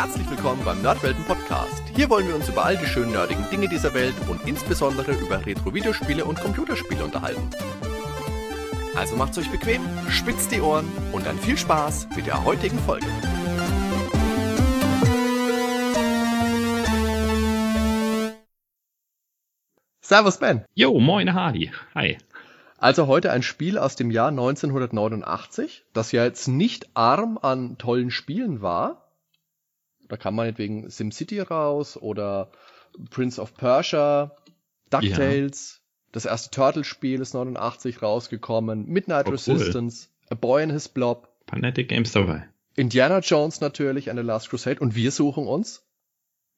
herzlich willkommen beim Nerdwelten Podcast. Hier wollen wir uns über all die schönen nerdigen Dinge dieser Welt und insbesondere über Retro-Videospiele und Computerspiele unterhalten. Also macht's euch bequem, spitzt die Ohren und dann viel Spaß mit der heutigen Folge. Servus Ben. Jo, moin Hardy. Hi. Also heute ein Spiel aus dem Jahr 1989, das ja jetzt nicht arm an tollen Spielen war. Da kam meinetwegen SimCity raus oder Prince of Persia, DuckTales, ja. das erste Turtle-Spiel ist 89 rausgekommen, Midnight oh, Resistance, cool. A Boy in His Blob. Panetic Games dabei. Indiana Jones natürlich, eine Last Crusade und wir suchen uns?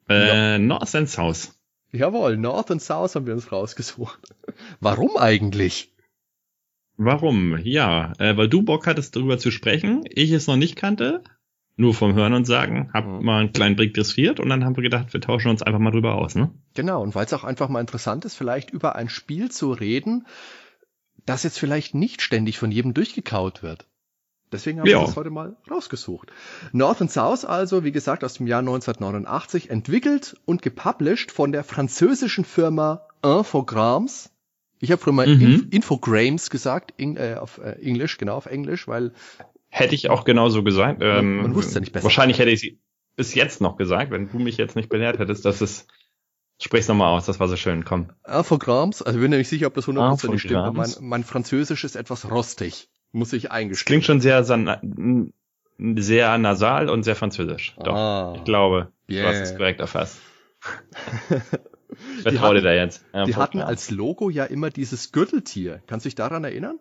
Äh, North and South. Jawohl, North and South haben wir uns rausgesucht. Warum eigentlich? Warum? Ja, äh, weil du Bock hattest, darüber zu sprechen, ich es noch nicht kannte, nur vom Hören und Sagen, hab mhm. mal einen kleinen Blick riskiert und dann haben wir gedacht, wir tauschen uns einfach mal drüber aus, ne? Genau, und weil es auch einfach mal interessant ist, vielleicht über ein Spiel zu reden, das jetzt vielleicht nicht ständig von jedem durchgekaut wird. Deswegen haben ja. wir das heute mal rausgesucht. North and South also, wie gesagt, aus dem Jahr 1989, entwickelt und gepublished von der französischen Firma Infogrames ich habe früher mal mhm. Inf Infogrames gesagt, in, äh, auf äh, Englisch, genau auf Englisch, weil hätte ich auch genauso gesagt. Ähm, man, wusste nicht besser. Wahrscheinlich hätte ich bis jetzt noch gesagt, wenn du mich jetzt nicht belehrt hättest, dass es Sprich's nochmal aus, das war so schön, komm. Infogrames, also ich bin nicht sicher, ob das 100% stimmt, aber mein, mein Französisch ist etwas rostig, muss ich eingestehen. Klingt schon sehr, sehr nasal und sehr französisch. Doch, ah, ich glaube, yeah. du hast es korrekt erfasst. Wer traut dir da jetzt? Ja, die hatten als Logo ja immer dieses Gürteltier. Kannst du dich daran erinnern?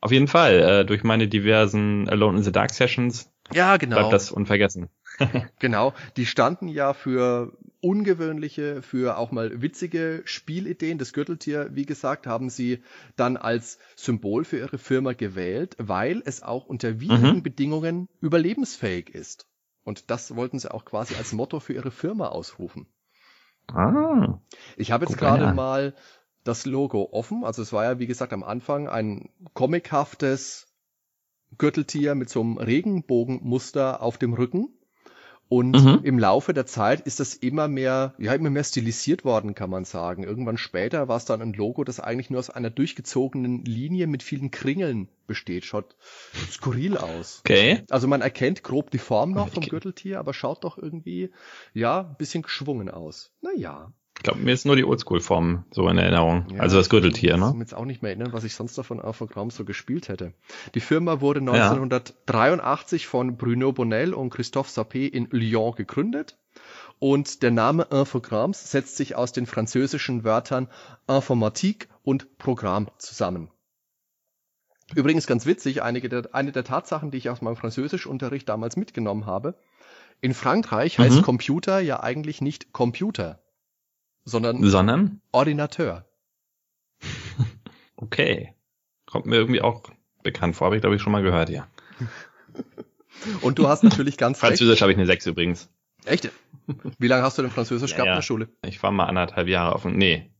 Auf jeden Fall. Äh, durch meine diversen Alone in the Dark Sessions ja, genau. bleibt das unvergessen. genau. Die standen ja für ungewöhnliche, für auch mal witzige Spielideen. Das Gürteltier, wie gesagt, haben sie dann als Symbol für ihre Firma gewählt, weil es auch unter widrigen mhm. Bedingungen überlebensfähig ist. Und das wollten sie auch quasi als Motto für ihre Firma ausrufen. Ah. Ich habe jetzt gerade mal das Logo offen. Also es war ja, wie gesagt, am Anfang ein comichaftes Gürteltier mit so einem Regenbogenmuster auf dem Rücken. Und mhm. im Laufe der Zeit ist das immer mehr, ja, immer mehr stilisiert worden, kann man sagen. Irgendwann später war es dann ein Logo, das eigentlich nur aus einer durchgezogenen Linie mit vielen Kringeln besteht. Schaut skurril aus. Okay. Also man erkennt grob die Form noch vom Gürteltier, aber schaut doch irgendwie, ja, ein bisschen geschwungen aus. Naja. Ich glaube, mir ist nur die Oldschool-Form so in Erinnerung. Ja, also das Gürteltier, ne? Ich kann jetzt auch nicht mehr erinnern, was ich sonst davon auf Programm so gespielt hätte. Die Firma wurde 1983 ja. von Bruno Bonnell und Christophe Sapé in Lyon gegründet. Und der Name Infogramms setzt sich aus den französischen Wörtern Informatique und Programm zusammen. Übrigens ganz witzig, der, eine der Tatsachen, die ich aus meinem Französischunterricht damals mitgenommen habe. In Frankreich heißt mhm. Computer ja eigentlich nicht Computer, sondern, sondern? Ordinateur. okay. Kommt mir irgendwie auch bekannt vor, habe ich glaube ich schon mal gehört, ja. Und du hast natürlich ganz Französisch habe ich eine 6 übrigens. Echt? Wie lange hast du denn Französisch ja, gehabt ja. in der Schule? Ich war mal anderthalb Jahre auf dem, nee,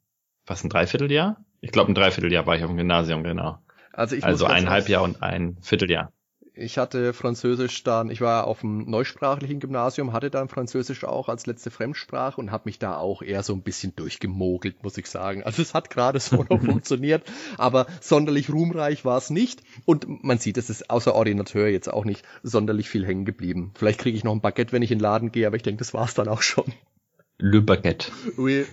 was, ein Dreivierteljahr? Ich glaube, ein Dreivierteljahr war ich auf dem Gymnasium, genau. Also, ich also eineinhalb Jahr und ein Vierteljahr. Ich hatte Französisch dann, ich war auf dem neusprachlichen Gymnasium, hatte dann Französisch auch als letzte Fremdsprache und habe mich da auch eher so ein bisschen durchgemogelt, muss ich sagen. Also es hat gerade so noch funktioniert, aber sonderlich ruhmreich war es nicht. Und man sieht, es ist außer Ordinateur jetzt auch nicht sonderlich viel hängen geblieben. Vielleicht kriege ich noch ein Baguette, wenn ich in den Laden gehe, aber ich denke, das war's dann auch schon. Le Baguette. Oui.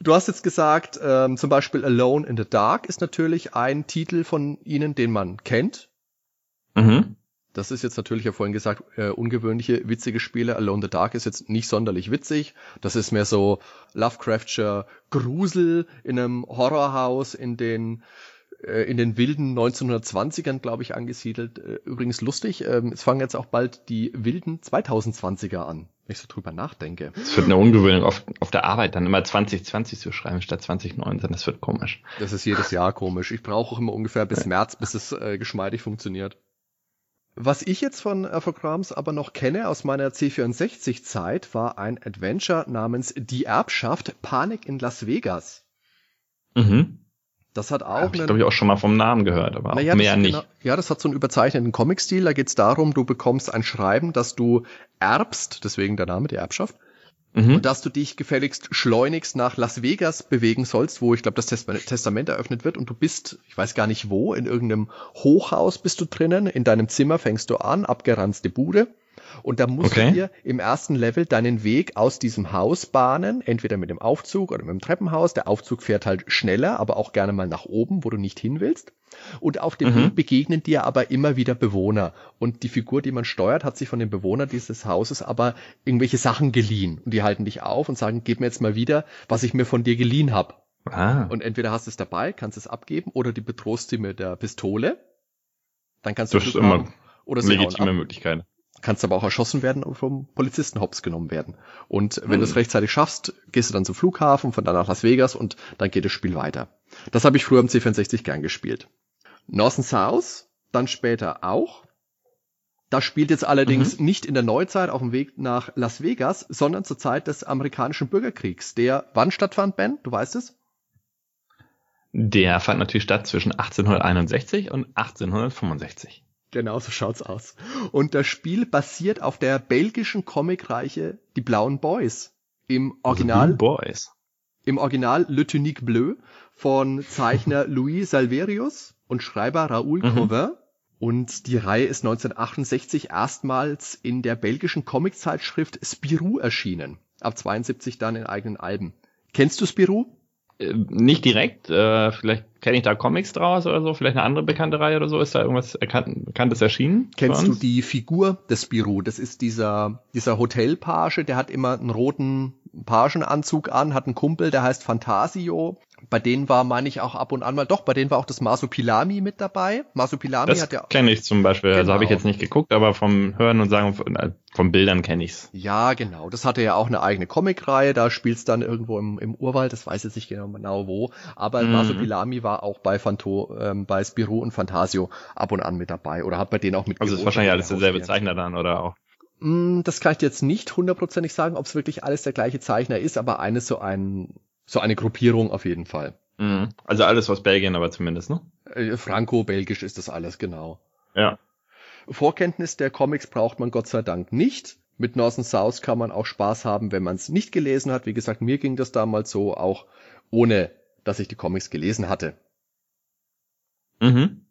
Du hast jetzt gesagt, ähm, zum Beispiel Alone in the Dark ist natürlich ein Titel von Ihnen, den man kennt. Mhm. Das ist jetzt natürlich ja vorhin gesagt, äh, ungewöhnliche, witzige Spiele. Alone the Dark ist jetzt nicht sonderlich witzig. Das ist mehr so Lovecraftscher Grusel in einem Horrorhaus in den äh, in den wilden 1920ern, glaube ich, angesiedelt. Äh, übrigens lustig, ähm, es fangen jetzt auch bald die wilden 2020er an, wenn ich so drüber nachdenke. Es wird eine Ungewöhnung auf, auf der Arbeit, dann immer 2020 zu schreiben statt 2019. Das wird komisch. Das ist jedes Jahr komisch. Ich brauche auch immer ungefähr bis März, bis es äh, geschmeidig funktioniert. Was ich jetzt von Alphagrams aber noch kenne aus meiner C64-Zeit, war ein Adventure namens Die Erbschaft Panik in Las Vegas. Mhm. Das hat auch. Hab ich glaube ich auch schon mal vom Namen gehört, aber naja, mehr nicht. Genau, ja, das hat so einen überzeichneten Comic-Stil. Da geht es darum, du bekommst ein Schreiben, dass du erbst, deswegen der Name, die Erbschaft. Mhm. Und dass du dich gefälligst schleunigst nach Las Vegas bewegen sollst, wo ich glaube, das Testament eröffnet wird. Und du bist, ich weiß gar nicht wo, in irgendeinem Hochhaus bist du drinnen, in deinem Zimmer fängst du an, abgeranzte Bude und da musst okay. du dir im ersten Level deinen Weg aus diesem Haus bahnen, entweder mit dem Aufzug oder mit dem Treppenhaus. Der Aufzug fährt halt schneller, aber auch gerne mal nach oben, wo du nicht hin willst. Und auf dem mhm. Weg begegnen dir aber immer wieder Bewohner. Und die Figur, die man steuert, hat sich von den Bewohnern dieses Hauses aber irgendwelche Sachen geliehen. Und die halten dich auf und sagen, gib mir jetzt mal wieder, was ich mir von dir geliehen habe. Ah. Und entweder hast du es dabei, kannst es abgeben, oder die bedrohst sie mit der Pistole. Dann kannst du das ist immer oder legitime Möglichkeit kannst aber auch erschossen werden und vom Polizisten hops genommen werden. Und wenn hm. du es rechtzeitig schaffst, gehst du dann zum Flughafen, von da nach Las Vegas und dann geht das Spiel weiter. Das habe ich früher am C64 gern gespielt. North and South, dann später auch. Das spielt jetzt allerdings mhm. nicht in der Neuzeit auf dem Weg nach Las Vegas, sondern zur Zeit des amerikanischen Bürgerkriegs, der wann stattfand, Ben? Du weißt es? Der fand natürlich statt zwischen 1861 und 1865. Genau, so schaut's aus. Und das Spiel basiert auf der belgischen Comicreiche Die Blauen Boys. Im Original. The Boys. Im Original Le Tunique Bleu von Zeichner Louis Salverius und Schreiber Raoul mhm. Covin. Und die Reihe ist 1968 erstmals in der belgischen Comiczeitschrift Spirou erschienen. Ab 72 dann in eigenen Alben. Kennst du Spirou? Äh, nicht direkt, äh, vielleicht kenne ich da Comics draus oder so, vielleicht eine andere bekannte Reihe oder so, ist da irgendwas erkannt, Bekanntes erschienen? Kennst du die Figur des Spirou? Das ist dieser, dieser Hotelpage, der hat immer einen roten Pagenanzug an, hat einen Kumpel, der heißt Fantasio bei denen war, meine ich, auch ab und an mal, doch, bei denen war auch das Masupilami mit dabei. Masupilami das hat ja. kenne ich zum Beispiel, genau. also habe ich jetzt nicht geguckt, aber vom Hören und Sagen, von, äh, von Bildern kenne ich's. Ja, genau. Das hatte ja auch eine eigene Comicreihe, da spielt's dann irgendwo im, im Urwald, das weiß ich nicht genau, genau wo. Aber mhm. Masupilami war auch bei Fanto, ähm, bei Spirou und Fantasio ab und an mit dabei oder hat bei denen auch mit. Also ist wahrscheinlich alles derselbe Zeichner dann, oder auch? Mm, das kann ich jetzt nicht hundertprozentig sagen, ob es wirklich alles der gleiche Zeichner ist, aber eines so ein so eine Gruppierung auf jeden Fall. Mhm. Also alles aus Belgien, aber zumindest, ne? Äh, Franco-belgisch ist das alles, genau. Ja. Vorkenntnis der Comics braucht man Gott sei Dank nicht. Mit North and South kann man auch Spaß haben, wenn man es nicht gelesen hat. Wie gesagt, mir ging das damals so, auch ohne, dass ich die Comics gelesen hatte. Mhm.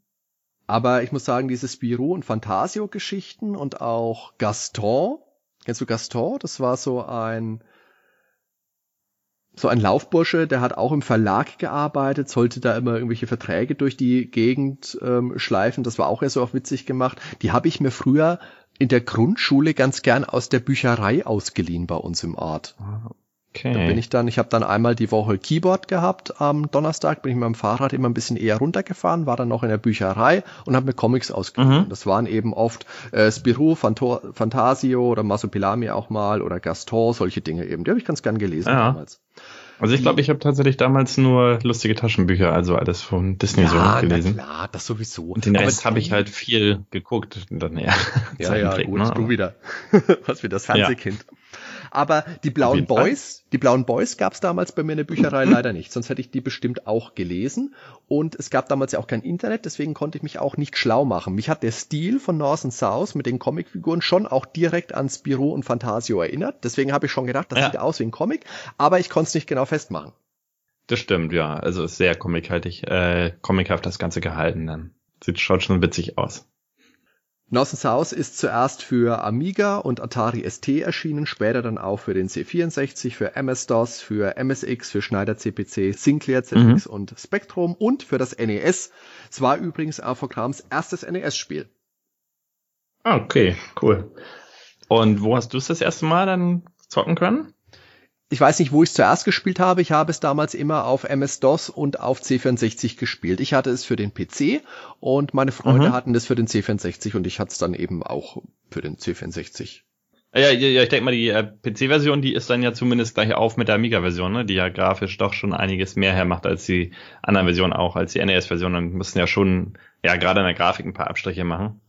Aber ich muss sagen, diese Spirou und Fantasio-Geschichten und auch Gaston. Kennst du Gaston? Das war so ein so ein Laufbursche, der hat auch im Verlag gearbeitet, sollte da immer irgendwelche Verträge durch die Gegend ähm, schleifen. Das war auch ja so auch witzig gemacht. Die habe ich mir früher in der Grundschule ganz gern aus der Bücherei ausgeliehen bei uns im Ort. Okay. Da bin ich dann, ich habe dann einmal die Woche Keyboard gehabt. Am Donnerstag bin ich mit meinem Fahrrad immer ein bisschen eher runtergefahren, war dann noch in der Bücherei und habe mir Comics ausgeliehen. Mhm. Das waren eben oft äh, Spirou, Fanto Fantasio oder Masopilami auch mal oder Gaston, solche Dinge eben. Die habe ich ganz gern gelesen ja. damals. Also ich glaube, ich habe tatsächlich damals nur lustige Taschenbücher, also alles von Disney ja, so gelesen. Ja, klar, das sowieso. Und den Rest habe ich halt viel geguckt. Dann, ja, ja, ja gut, ne? du wieder. Was wie das Fernsehkind. Ja. Aber die blauen Boys, die blauen Boys gab es damals bei mir in der Bücherei leider nicht, sonst hätte ich die bestimmt auch gelesen. Und es gab damals ja auch kein Internet, deswegen konnte ich mich auch nicht schlau machen. Mich hat der Stil von North and South mit den Comicfiguren schon auch direkt an Spirou und Fantasio erinnert. Deswegen habe ich schon gedacht, das ja. sieht aus wie ein Comic, aber ich konnte es nicht genau festmachen. Das stimmt, ja. Also sehr comichaltig, äh, comichaft das Ganze gehalten dann. Sieht, schaut schon witzig aus. Northern South ist zuerst für Amiga und Atari ST erschienen, später dann auch für den C64, für MS-DOS, für MSX, für Schneider CPC, Sinclair ZX mhm. und Spectrum und für das NES. Es war übrigens Avograms erstes NES-Spiel. Ah, okay, cool. Und wo hast du es das erste Mal dann zocken können? Ich weiß nicht, wo ich es zuerst gespielt habe. Ich habe es damals immer auf MS-DOS und auf C64 gespielt. Ich hatte es für den PC und meine Freunde mhm. hatten es für den C64 und ich hatte es dann eben auch für den C64. Ja, ja, ich denke mal, die äh, PC-Version, die ist dann ja zumindest gleich auf mit der Amiga-Version, ne? die ja grafisch doch schon einiges mehr hermacht als die anderen Versionen auch, als die NES-Version und müssen ja schon, ja, gerade in der Grafik ein paar Abstriche machen.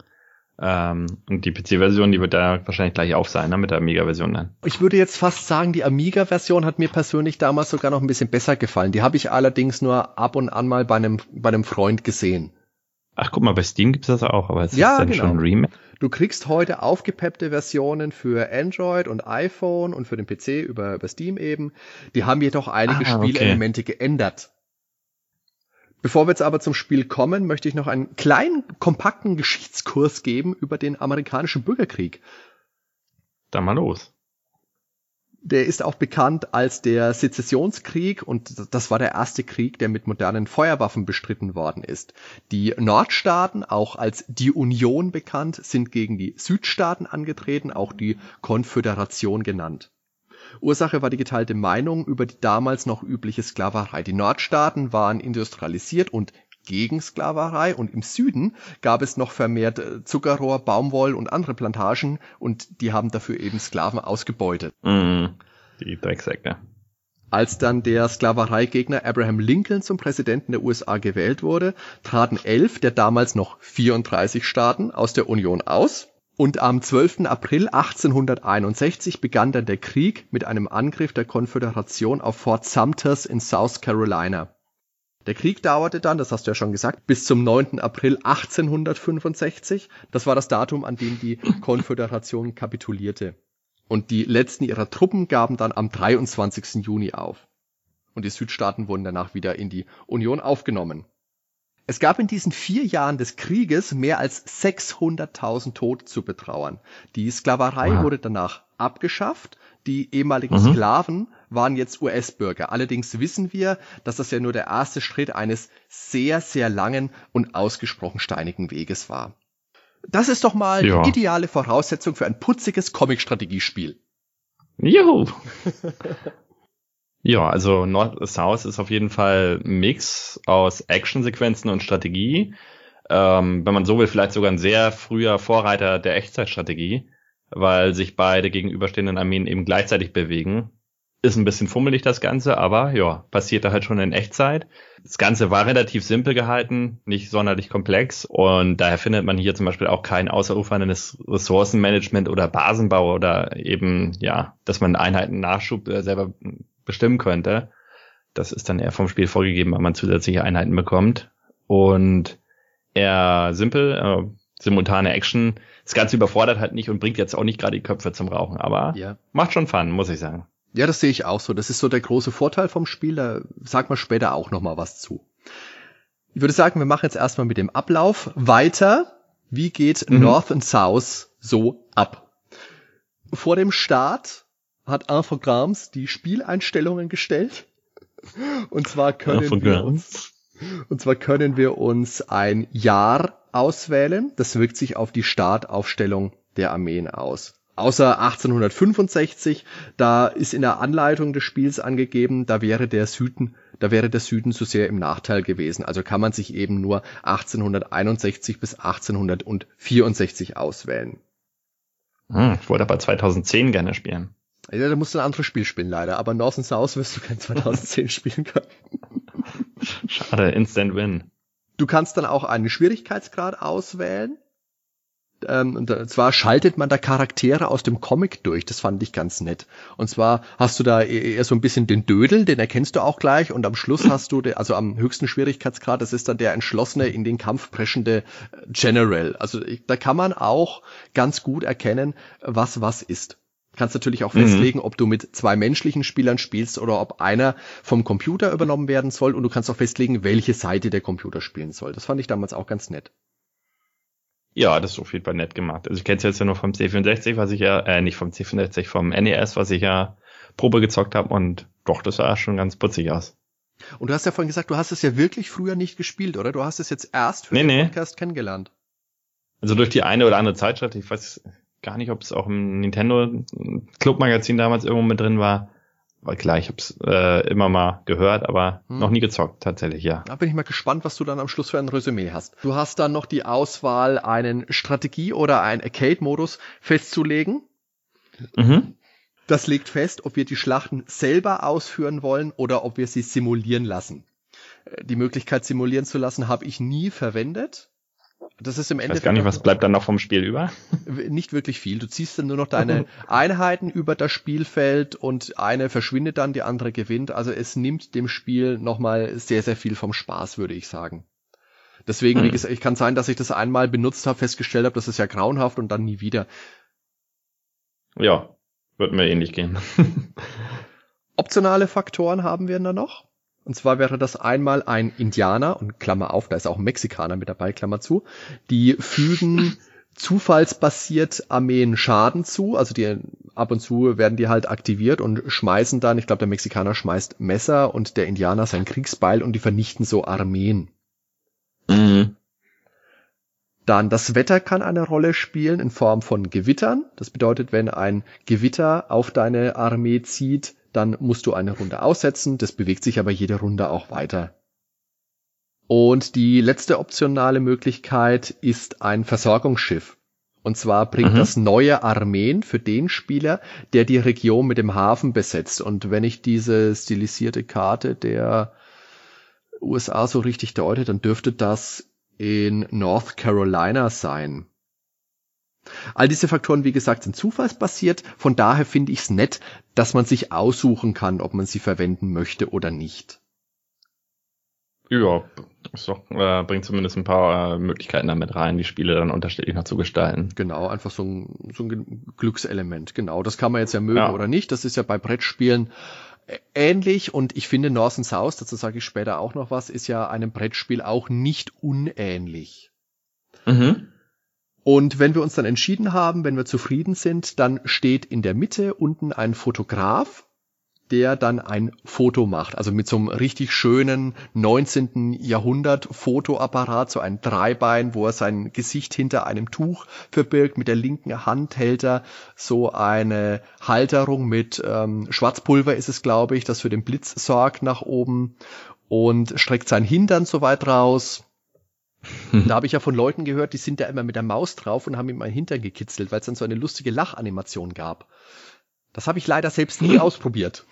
Ähm, und die PC-Version, die wird da wahrscheinlich gleich auf sein, ne, mit der Amiga-Version dann. Ich würde jetzt fast sagen, die Amiga-Version hat mir persönlich damals sogar noch ein bisschen besser gefallen. Die habe ich allerdings nur ab und an mal bei einem, bei einem Freund gesehen. Ach, guck mal, bei Steam gibt's das auch, aber es Ja, ist dann genau. schon ein Remake. Du kriegst heute aufgepeppte Versionen für Android und iPhone und für den PC über, über Steam eben. Die haben jedoch einige Ah, okay. Spielelemente geändert. Bevor wir jetzt aber zum Spiel kommen, möchte ich noch einen kleinen, kompakten Geschichtskurs geben über den amerikanischen Bürgerkrieg. Dann mal los. Der ist auch bekannt als der Sezessionskrieg und das war der erste Krieg, der mit modernen Feuerwaffen bestritten worden ist. Die Nordstaaten, auch als die Union bekannt, sind gegen die Südstaaten angetreten, auch die Konföderation genannt. Ursache war die geteilte Meinung über die damals noch übliche Sklaverei. Die Nordstaaten waren industrialisiert und gegen Sklaverei und im Süden gab es noch vermehrt äh, Zuckerrohr, Baumwoll und andere Plantagen und die haben dafür eben Sklaven ausgebeutet. Mhm. Die Drecksäcke. Als dann der Sklavereigegner Abraham Lincoln zum Präsidenten der USA gewählt wurde, traten elf der damals noch 34 Staaten aus der Union aus. Und am 12. April 1861 begann dann der Krieg mit einem Angriff der Konföderation auf Fort Sumters in South Carolina. Der Krieg dauerte dann, das hast du ja schon gesagt, bis zum 9. April 1865. Das war das Datum, an dem die Konföderation kapitulierte. Und die letzten ihrer Truppen gaben dann am 23. Juni auf. Und die Südstaaten wurden danach wieder in die Union aufgenommen. Es gab in diesen vier Jahren des Krieges mehr als 600.000 Tote zu betrauern. Die Sklaverei Wow. wurde danach abgeschafft. Die ehemaligen Mhm. Sklaven waren jetzt US-Bürger. Allerdings wissen wir, dass das ja nur der erste Schritt eines sehr, sehr langen und ausgesprochen steinigen Weges war. Das ist doch mal Ja. die ideale Voraussetzung für ein putziges Comic-Strategiespiel. Juhu! ja, also North South ist auf jeden Fall ein Mix aus Actionsequenzen und Strategie. Ähm, wenn man so will, vielleicht sogar ein sehr früher Vorreiter der Echtzeitstrategie, weil sich beide gegenüberstehenden Armeen eben gleichzeitig bewegen. Ist ein bisschen fummelig das Ganze, aber ja, passiert da halt schon in Echtzeit. Das Ganze war relativ simpel gehalten, nicht sonderlich komplex und daher findet man hier zum Beispiel auch kein außeruferndes Ressourcenmanagement oder Basenbau oder eben, ja, dass man Einheiten Nachschub äh, selber bestimmen könnte. Das ist dann eher vom Spiel vorgegeben, weil man zusätzliche Einheiten bekommt und eher simpel, äh, simultane Action. Das Ganze überfordert halt nicht und bringt jetzt auch nicht gerade die Köpfe zum Rauchen, aber Ja. macht schon Fun, muss ich sagen. Ja, das sehe ich auch so. Das ist so der große Vorteil vom Spiel. Da sagt man später auch noch mal was zu. Ich würde sagen, wir machen jetzt erstmal mit dem Ablauf weiter. Wie geht Mhm. North and South so ab? Vor dem Start hat Infogrames die Spieleinstellungen gestellt. Und zwar können wir Infogrames. uns, und zwar können wir uns ein Jahr auswählen. Das wirkt sich auf die Startaufstellung der Armeen aus. Außer 1865, da ist in der Anleitung des Spiels angegeben, da wäre der Süden, da wäre der Süden zu sehr im Nachteil gewesen. Also kann man sich eben nur 1861 bis 1864 auswählen. Hm, ich wollte aber 2010 gerne spielen. Ja, da musst du ein anderes Spiel spielen leider, aber North and South wirst du kein 2010 spielen können. Schade, Instant Win. Du kannst dann auch einen Schwierigkeitsgrad auswählen. Ähm, und zwar schaltet man da Charaktere aus dem Comic durch. Das fand ich ganz nett. Und zwar hast du da e- eher so ein bisschen den Dödel, den erkennst du auch gleich. Und am Schluss hast du, also am höchsten Schwierigkeitsgrad, das ist dann der entschlossene, in den Kampf preschende äh, General. Also da kann man auch ganz gut erkennen, was was ist. Kannst natürlich auch Mhm. festlegen, ob du mit zwei menschlichen Spielern spielst oder ob einer vom Computer übernommen werden soll und du kannst auch festlegen, welche Seite der Computer spielen soll. Das fand ich damals auch ganz nett. Ja, das ist auf jeden Fall nett gemacht. Also ich kenne es jetzt ja nur vom C64, was ich ja, äh, nicht vom C64, vom NES, was ich ja Probe gezockt habe und doch, das sah schon ganz putzig aus. Und du hast ja vorhin gesagt, du hast es ja wirklich früher nicht gespielt, oder? Du hast es jetzt erst für Nee, den nee. Podcast kennengelernt. Also durch die eine oder andere Zeitschrift, ich weiß gar nicht, ob es auch im Nintendo Clubmagazin damals irgendwo mit drin war. War klar, ich habe es äh, immer mal gehört, aber Hm. noch nie gezockt, tatsächlich, ja. Da bin ich mal gespannt, was du dann am Schluss für ein Resümee hast. Du hast dann noch die Auswahl, einen Strategie- oder einen Arcade-Modus festzulegen. Mhm. Das legt fest, ob wir die Schlachten selber ausführen wollen oder ob wir sie simulieren lassen. Äh, Die Möglichkeit simulieren zu lassen habe ich nie verwendet. Das ist im Endeffekt. Ich weiß gar nicht, was bleibt dann noch vom Spiel über? Nicht wirklich viel. Du ziehst dann nur noch deine Einheiten über das Spielfeld und eine verschwindet dann, die andere gewinnt. Also es nimmt dem Spiel nochmal sehr, sehr viel vom Spaß, würde ich sagen. Deswegen, hm. wie gesagt, ich kann sein, dass ich das einmal benutzt habe, festgestellt habe, das ist ja grauenhaft und dann nie wieder. Ja, wird mir ähnlich gehen. Optionale Faktoren haben wir da noch. Und zwar wäre das einmal ein Indianer, und Klammer auf, da ist auch ein Mexikaner mit dabei, Klammer zu, die fügen zufallsbasiert Armeen Schaden zu, also die ab und zu werden die halt aktiviert und schmeißen dann, ich glaube der Mexikaner schmeißt Messer und der Indianer sein Kriegsbeil und die vernichten so Armeen. Mhm. Dann das Wetter kann eine Rolle spielen in Form von Gewittern. Das bedeutet, wenn ein Gewitter auf deine Armee zieht, dann musst du eine Runde aussetzen. Das bewegt sich aber jede Runde auch weiter. Und die letzte optionale Möglichkeit ist ein Versorgungsschiff. Und zwar bringt mhm. das neue Armeen für den Spieler, der die Region mit dem Hafen besetzt. Und wenn ich diese stilisierte Karte der USA so richtig deute, dann dürfte das in North Carolina sein. All diese Faktoren, wie gesagt, sind zufallsbasiert. Von daher finde ich es nett, dass man sich aussuchen kann, ob man sie verwenden möchte oder nicht. Ja, so, äh, bringt zumindest ein paar äh, Möglichkeiten damit rein, die Spiele dann unterschiedlich noch zu gestalten. Genau, einfach so ein, so ein Glückselement. Genau, das kann man jetzt ja mögen ja. oder nicht. Das ist ja bei Brettspielen ähnlich und ich finde North and South, dazu sage ich später auch noch was, ist ja einem Brettspiel auch nicht unähnlich. Mhm. Und wenn wir uns dann entschieden haben, wenn wir zufrieden sind, dann steht in der Mitte unten ein Fotograf der dann ein Foto macht. Also mit so einem richtig schönen 19. Jahrhundert Fotoapparat, so ein Dreibein, wo er sein Gesicht hinter einem Tuch verbirgt. Mit der linken Hand hält er so eine Halterung mit ähm, Schwarzpulver ist es, glaube ich, das für den Blitz sorgt nach oben und streckt sein Hintern so weit raus. Da habe ich ja von Leuten gehört, die sind da immer mit der Maus drauf und haben ihm ein Hintern gekitzelt, weil es dann so eine lustige Lachanimation gab. Das habe ich leider selbst nie ausprobiert.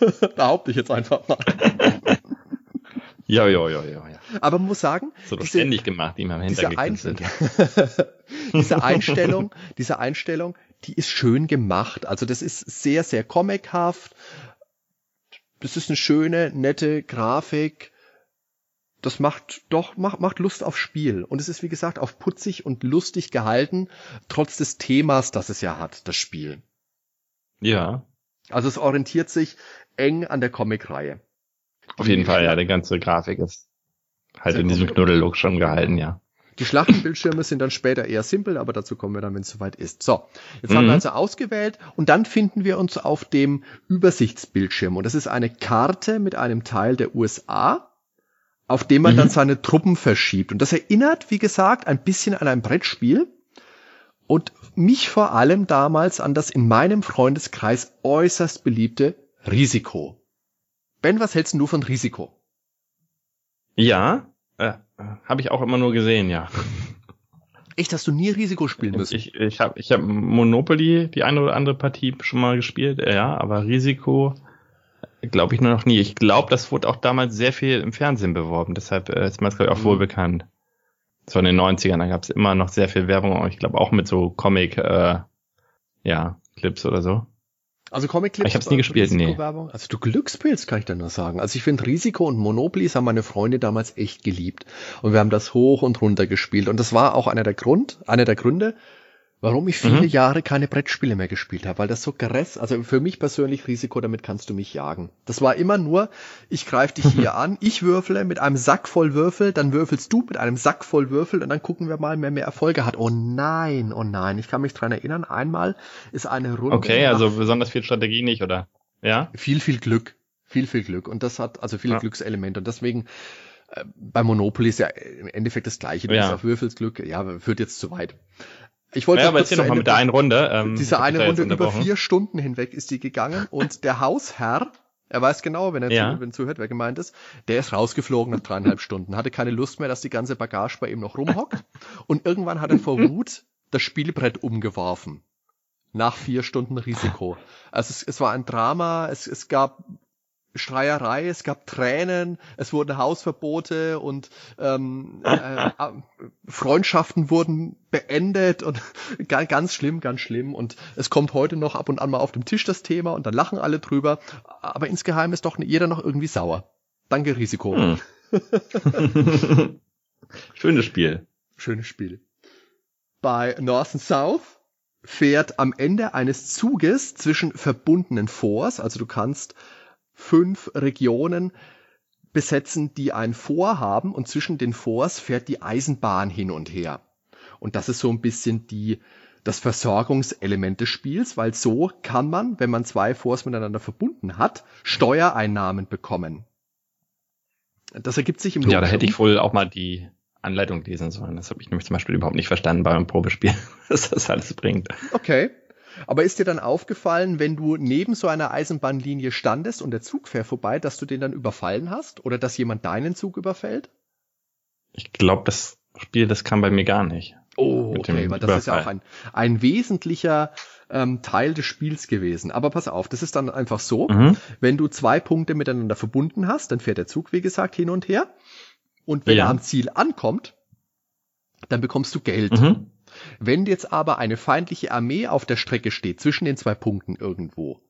Behaupte ich jetzt einfach mal. Ja, ja, ja, ja, ja. Aber man muss sagen, so diese, ständig gemacht, ihm am diese, Ein diese Einstellung, diese Einstellung, die ist schön gemacht. Also das ist sehr, sehr comichaft. Das ist eine schöne, nette Grafik. Das macht doch, macht, macht Lust auf Spiel. Und es ist, wie gesagt, auf putzig und lustig gehalten, trotz des Themas, das es ja hat, das Spiel. Ja. Also es orientiert sich eng an der Comic-Reihe. Auf jeden Fall, ja, die ganze Grafik ist halt in diesem Knuddellook schon gehalten, ja. Die Schlachtenbildschirme sind dann später eher simpel, aber dazu kommen wir dann, wenn es soweit ist. So, jetzt mhm. haben wir mhm. also ausgewählt und dann finden wir uns auf dem Übersichtsbildschirm. Und das ist eine Karte mit einem Teil der USA, auf dem man mhm. dann seine Truppen verschiebt. Und das erinnert, wie gesagt, ein bisschen an ein Brettspiel und mich vor allem damals an das in meinem Freundeskreis äußerst beliebte Risiko. Ben, was hältst du von Risiko? Ja, äh, habe ich auch immer nur gesehen, ja. Echt, hast du nie Risiko spielen müssen? Ich, ich habe ich hab Monopoly die eine oder andere Partie schon mal gespielt, ja, aber Risiko glaube ich nur noch nie. Ich glaube, das wurde auch damals sehr viel im Fernsehen beworben, deshalb äh, ist mir das glaube ich auch mhm. wohl bekannt so in den 90ern, da gab es immer noch sehr viel Werbung, ich glaube auch mit so Comic, äh, ja, Clips oder so. Also Comic-Clips. Ich habe es nie gespielt, nee. Also du Glückspilz, kann ich da nur sagen. Also ich finde Risiko und Monopoly haben meine Freunde damals echt geliebt. Und wir haben das hoch und runter gespielt. Und das war auch einer der Grund, einer der Gründe, warum ich viele mhm. Jahre keine Brettspiele mehr gespielt habe, weil das so geress, also für mich persönlich Risiko, damit kannst du mich jagen. Das war immer nur, ich greife dich hier an, ich würfle mit einem Sack voll Würfel, dann würfelst du mit einem Sack voll Würfel und dann gucken wir mal, wer mehr Erfolge hat. Oh nein, oh nein, ich kann mich dran erinnern, einmal ist eine Runde. Okay, also besonders viel Strategie nicht, oder? Ja? Viel, viel Glück. Viel, viel Glück. Und das hat also viele ja. Glückselemente. Und deswegen, äh, bei Monopoly ist ja im Endeffekt das gleiche. Du ja. auf Würfelsglück, ja, führt jetzt zu weit. Ich wollte ja, aber erzähl noch mal mit der einen Runde. Ähm, diese eine Runde über vier Stunden hinweg ist die gegangen und der Hausherr, er weiß genau, wenn er ja. zu, wenn zuhört, wer gemeint ist, der ist rausgeflogen nach dreieinhalb Stunden, hatte keine Lust mehr, dass die ganze Bagage bei ihm noch rumhockt und irgendwann hat er vor Wut das Spielbrett umgeworfen. Nach vier Stunden Risiko. Also es, es war ein Drama, es, es gab Schreierei, es gab Tränen, es wurden Hausverbote und ähm, äh, äh, Freundschaften wurden beendet und ganz schlimm, ganz schlimm. Und es kommt heute noch ab und an mal auf dem Tisch das Thema und dann lachen alle drüber. Aber insgeheim ist doch jeder noch irgendwie sauer. Danke, Risiko. Hm. Schönes Spiel. Schönes Spiel. Bei North and South fährt am Ende eines Zuges zwischen verbundenen Forts, also du kannst fünf Regionen besetzen, die ein Fort haben und zwischen den Forts fährt die Eisenbahn hin und her. Und das ist so ein bisschen die, das Versorgungselement des Spiels, weil so kann man, wenn man zwei Forts miteinander verbunden hat, Steuereinnahmen bekommen. Das ergibt sich im Ja, da hätte ich wohl auch mal die Anleitung lesen sollen. Das habe ich nämlich zum Beispiel überhaupt nicht verstanden beim Probespiel, was das alles bringt. Okay. Aber ist dir dann aufgefallen, wenn du neben so einer Eisenbahnlinie standest und der Zug fährt vorbei, dass du den dann überfallen hast oder dass jemand deinen Zug überfällt? Ich glaube, das Spiel, das kam bei mir gar nicht. Oh, okay, weil das Überfall. ist ja auch ein, ein wesentlicher ähm, Teil des Spiels gewesen. Aber pass auf, das ist dann einfach so, mhm. wenn du zwei Punkte miteinander verbunden hast, dann fährt der Zug, wie gesagt, hin und her. Und wenn ja. er am Ziel ankommt, dann bekommst du Geld. Mhm. Wenn jetzt aber eine feindliche Armee auf der Strecke steht, zwischen den zwei Punkten irgendwo,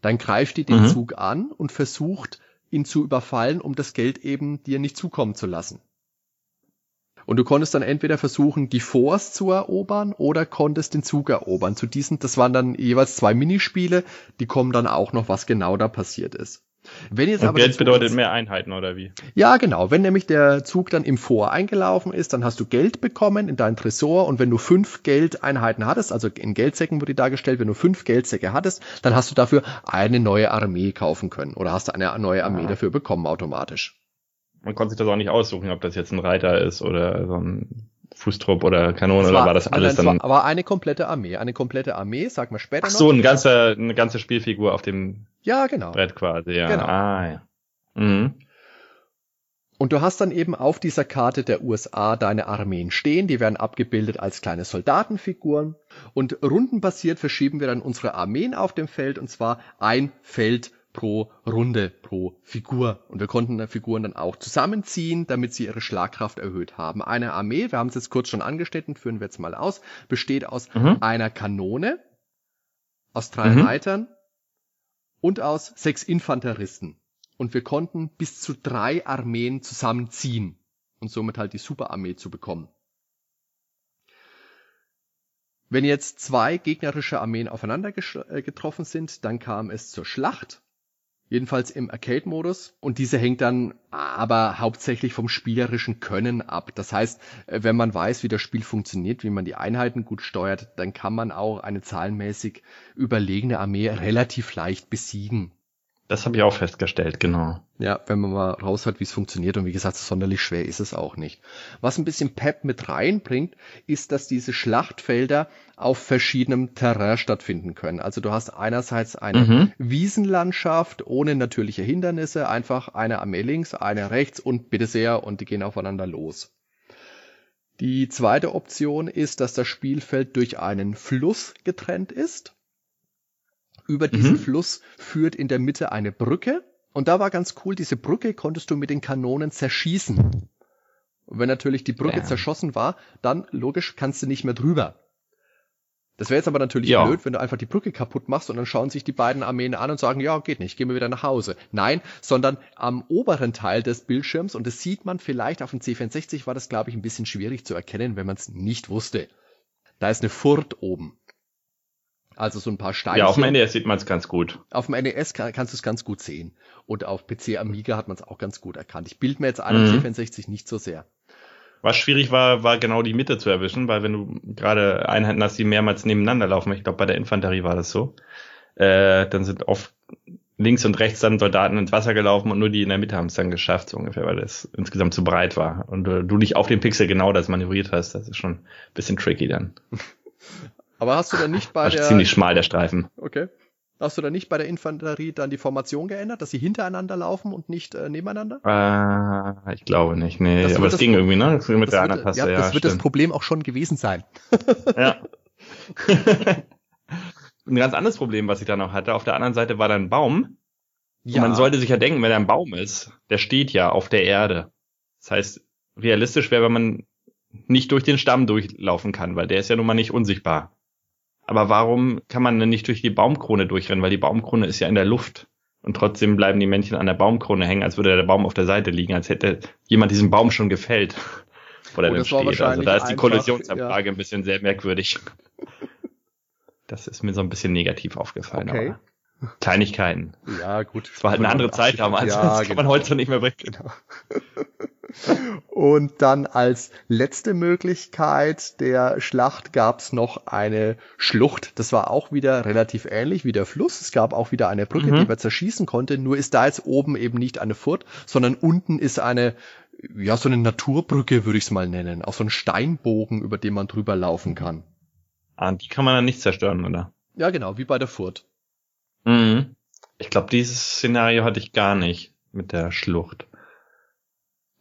dann greift die den mhm. Zug an und versucht, ihn zu überfallen, um das Geld eben dir nicht zukommen zu lassen. Und du konntest dann entweder versuchen, die Force zu erobern oder konntest den Zug erobern. Zu diesen, das waren dann jeweils zwei Minispiele, die kommen dann auch noch, was genau da passiert ist. Wenn jetzt Und aber Geld bedeutet jetzt, mehr Einheiten oder wie? Ja, genau. Wenn nämlich der Zug dann im Vor eingelaufen ist, dann hast du Geld bekommen in dein Tresor und wenn du fünf Geldeinheiten hattest, also in Geldsäcken wurde dargestellt, wenn du fünf Geldsäcke hattest, dann hast du dafür eine neue Armee kaufen können oder hast eine neue Armee ja. dafür bekommen automatisch. Man konnte sich das auch nicht aussuchen, ob das jetzt ein Reiter ist oder so ein Fußtrupp oder Kanone oder war das alles dann? Aber eine komplette Armee, eine komplette Armee, sag mal später Ach so, noch. ein ganzer, eine ganze Spielfigur auf dem ja, genau. Brett quasi, ja. Genau. Ah, ja. Mhm. Und du hast dann eben auf dieser Karte der USA deine Armeen stehen, die werden abgebildet als kleine Soldatenfiguren und rundenbasiert verschieben wir dann unsere Armeen auf dem Feld und zwar ein Feld pro Runde, pro Figur. Und wir konnten Figuren dann auch zusammenziehen, damit sie ihre Schlagkraft erhöht haben. Eine Armee, wir haben es jetzt kurz schon angestellt, führen wir jetzt mal aus, besteht aus mhm. einer Kanone, aus drei mhm. Reitern und aus sechs Infanteristen. Und wir konnten bis zu drei Armeen zusammenziehen und somit halt die Superarmee zu bekommen. Wenn jetzt zwei gegnerische Armeen aufeinander äh, getroffen sind, dann kam es zur Schlacht jedenfalls im Arcade-Modus. Und diese hängt dann aber hauptsächlich vom spielerischen Können ab. Das heißt, äh, wenn man weiß, wie das Spiel funktioniert, wie man die Einheiten gut steuert, dann kann man auch eine zahlenmäßig überlegene Armee relativ leicht besiegen. Das habe ich auch festgestellt, genau. Ja, wenn man mal raus hat, wie es funktioniert und wie gesagt, sonderlich schwer ist es auch nicht. Was ein bisschen Pep mit reinbringt, ist, dass diese Schlachtfelder auf verschiedenem Terrain stattfinden können. Also du hast einerseits eine mhm. Wiesenlandschaft ohne natürliche Hindernisse, einfach eine Armee links, eine rechts und bitte sehr und die gehen aufeinander los. Die zweite Option ist, dass das Spielfeld durch einen Fluss getrennt ist. Über diesen mhm. Fluss führt in der Mitte eine Brücke. Und da war ganz cool, diese Brücke konntest du mit den Kanonen zerschießen. Und wenn natürlich die Brücke ja. zerschossen war, dann logisch kannst du nicht mehr drüber. Das wäre jetzt aber natürlich ja. blöd, wenn du einfach die Brücke kaputt machst und dann schauen sich die beiden Armeen an und sagen, ja, geht nicht, gehen wir wieder nach Hause. Nein, sondern am oberen Teil des Bildschirms, und das sieht man vielleicht auf dem C64, war das, glaube ich, ein bisschen schwierig zu erkennen, wenn man es nicht wusste. Da ist eine Furt oben. Also so ein paar Steine. Ja, auf dem NES sieht man es ganz gut. Auf dem NES kann, kannst du es ganz gut sehen. Und auf PC Amiga hat man es auch ganz gut erkannt. Ich bild mir jetzt an mhm. 64 nicht so sehr. Was schwierig war, war genau die Mitte zu erwischen, weil wenn du gerade Einheiten hast, die mehrmals nebeneinander laufen, ich glaube bei der Infanterie war das so, äh, dann sind oft links und rechts dann Soldaten ins Wasser gelaufen und nur die in der Mitte haben es dann geschafft, so ungefähr, weil das insgesamt zu breit war. Und äh, du dich auf dem Pixel genau das manövriert hast, das ist schon ein bisschen tricky dann. Aber hast du dann nicht bei der. ziemlich schmal, der Streifen. Okay. Hast du dann nicht bei der Infanterie dann die Formation geändert, dass sie hintereinander laufen und nicht äh, nebeneinander? Äh, ich glaube nicht, nee. Das aber das ging irgendwie, ne? Das mit das der anderen Taste, ja, ja. Das wird das Problem auch schon gewesen sein. ja. ein ganz anderes Problem, was ich da noch hatte. Auf der anderen Seite war da ein Baum, Ja. Und man sollte sich ja denken, wenn er ein Baum ist, der steht ja auf der Erde. Das heißt, realistisch wäre, wenn man nicht durch den Stamm durchlaufen kann, weil der ist ja nun mal nicht unsichtbar. Aber warum kann man denn nicht durch die Baumkrone durchrennen? Weil die Baumkrone ist ja in der Luft. Und trotzdem bleiben die Männchen an der Baumkrone hängen, als würde der Baum auf der Seite liegen, als hätte jemand diesen Baum schon gefällt. Oder oh, steht. Also da ist die Kollisionsabfrage ja. ein bisschen sehr merkwürdig. Das ist mir so ein bisschen negativ aufgefallen. Okay. Kleinigkeiten. Ja, gut. Es war halt eine andere Zeit damals. Ja, das kann genau. man heute nicht mehr bringen. Genau. Und dann als letzte Möglichkeit der Schlacht gab es noch eine Schlucht. Das war auch wieder relativ ähnlich wie der Fluss. Es gab auch wieder eine Brücke, mhm. die man zerschießen konnte. Nur ist da jetzt oben eben nicht eine Furt, sondern unten ist eine, ja, so eine Naturbrücke würde ich es mal nennen. Auch so ein Steinbogen, über den man drüber laufen kann. Ah, die kann man dann nicht zerstören, oder? Ja, genau, wie bei der Furt. Mhm. Ich glaube, dieses Szenario hatte ich gar nicht mit der Schlucht.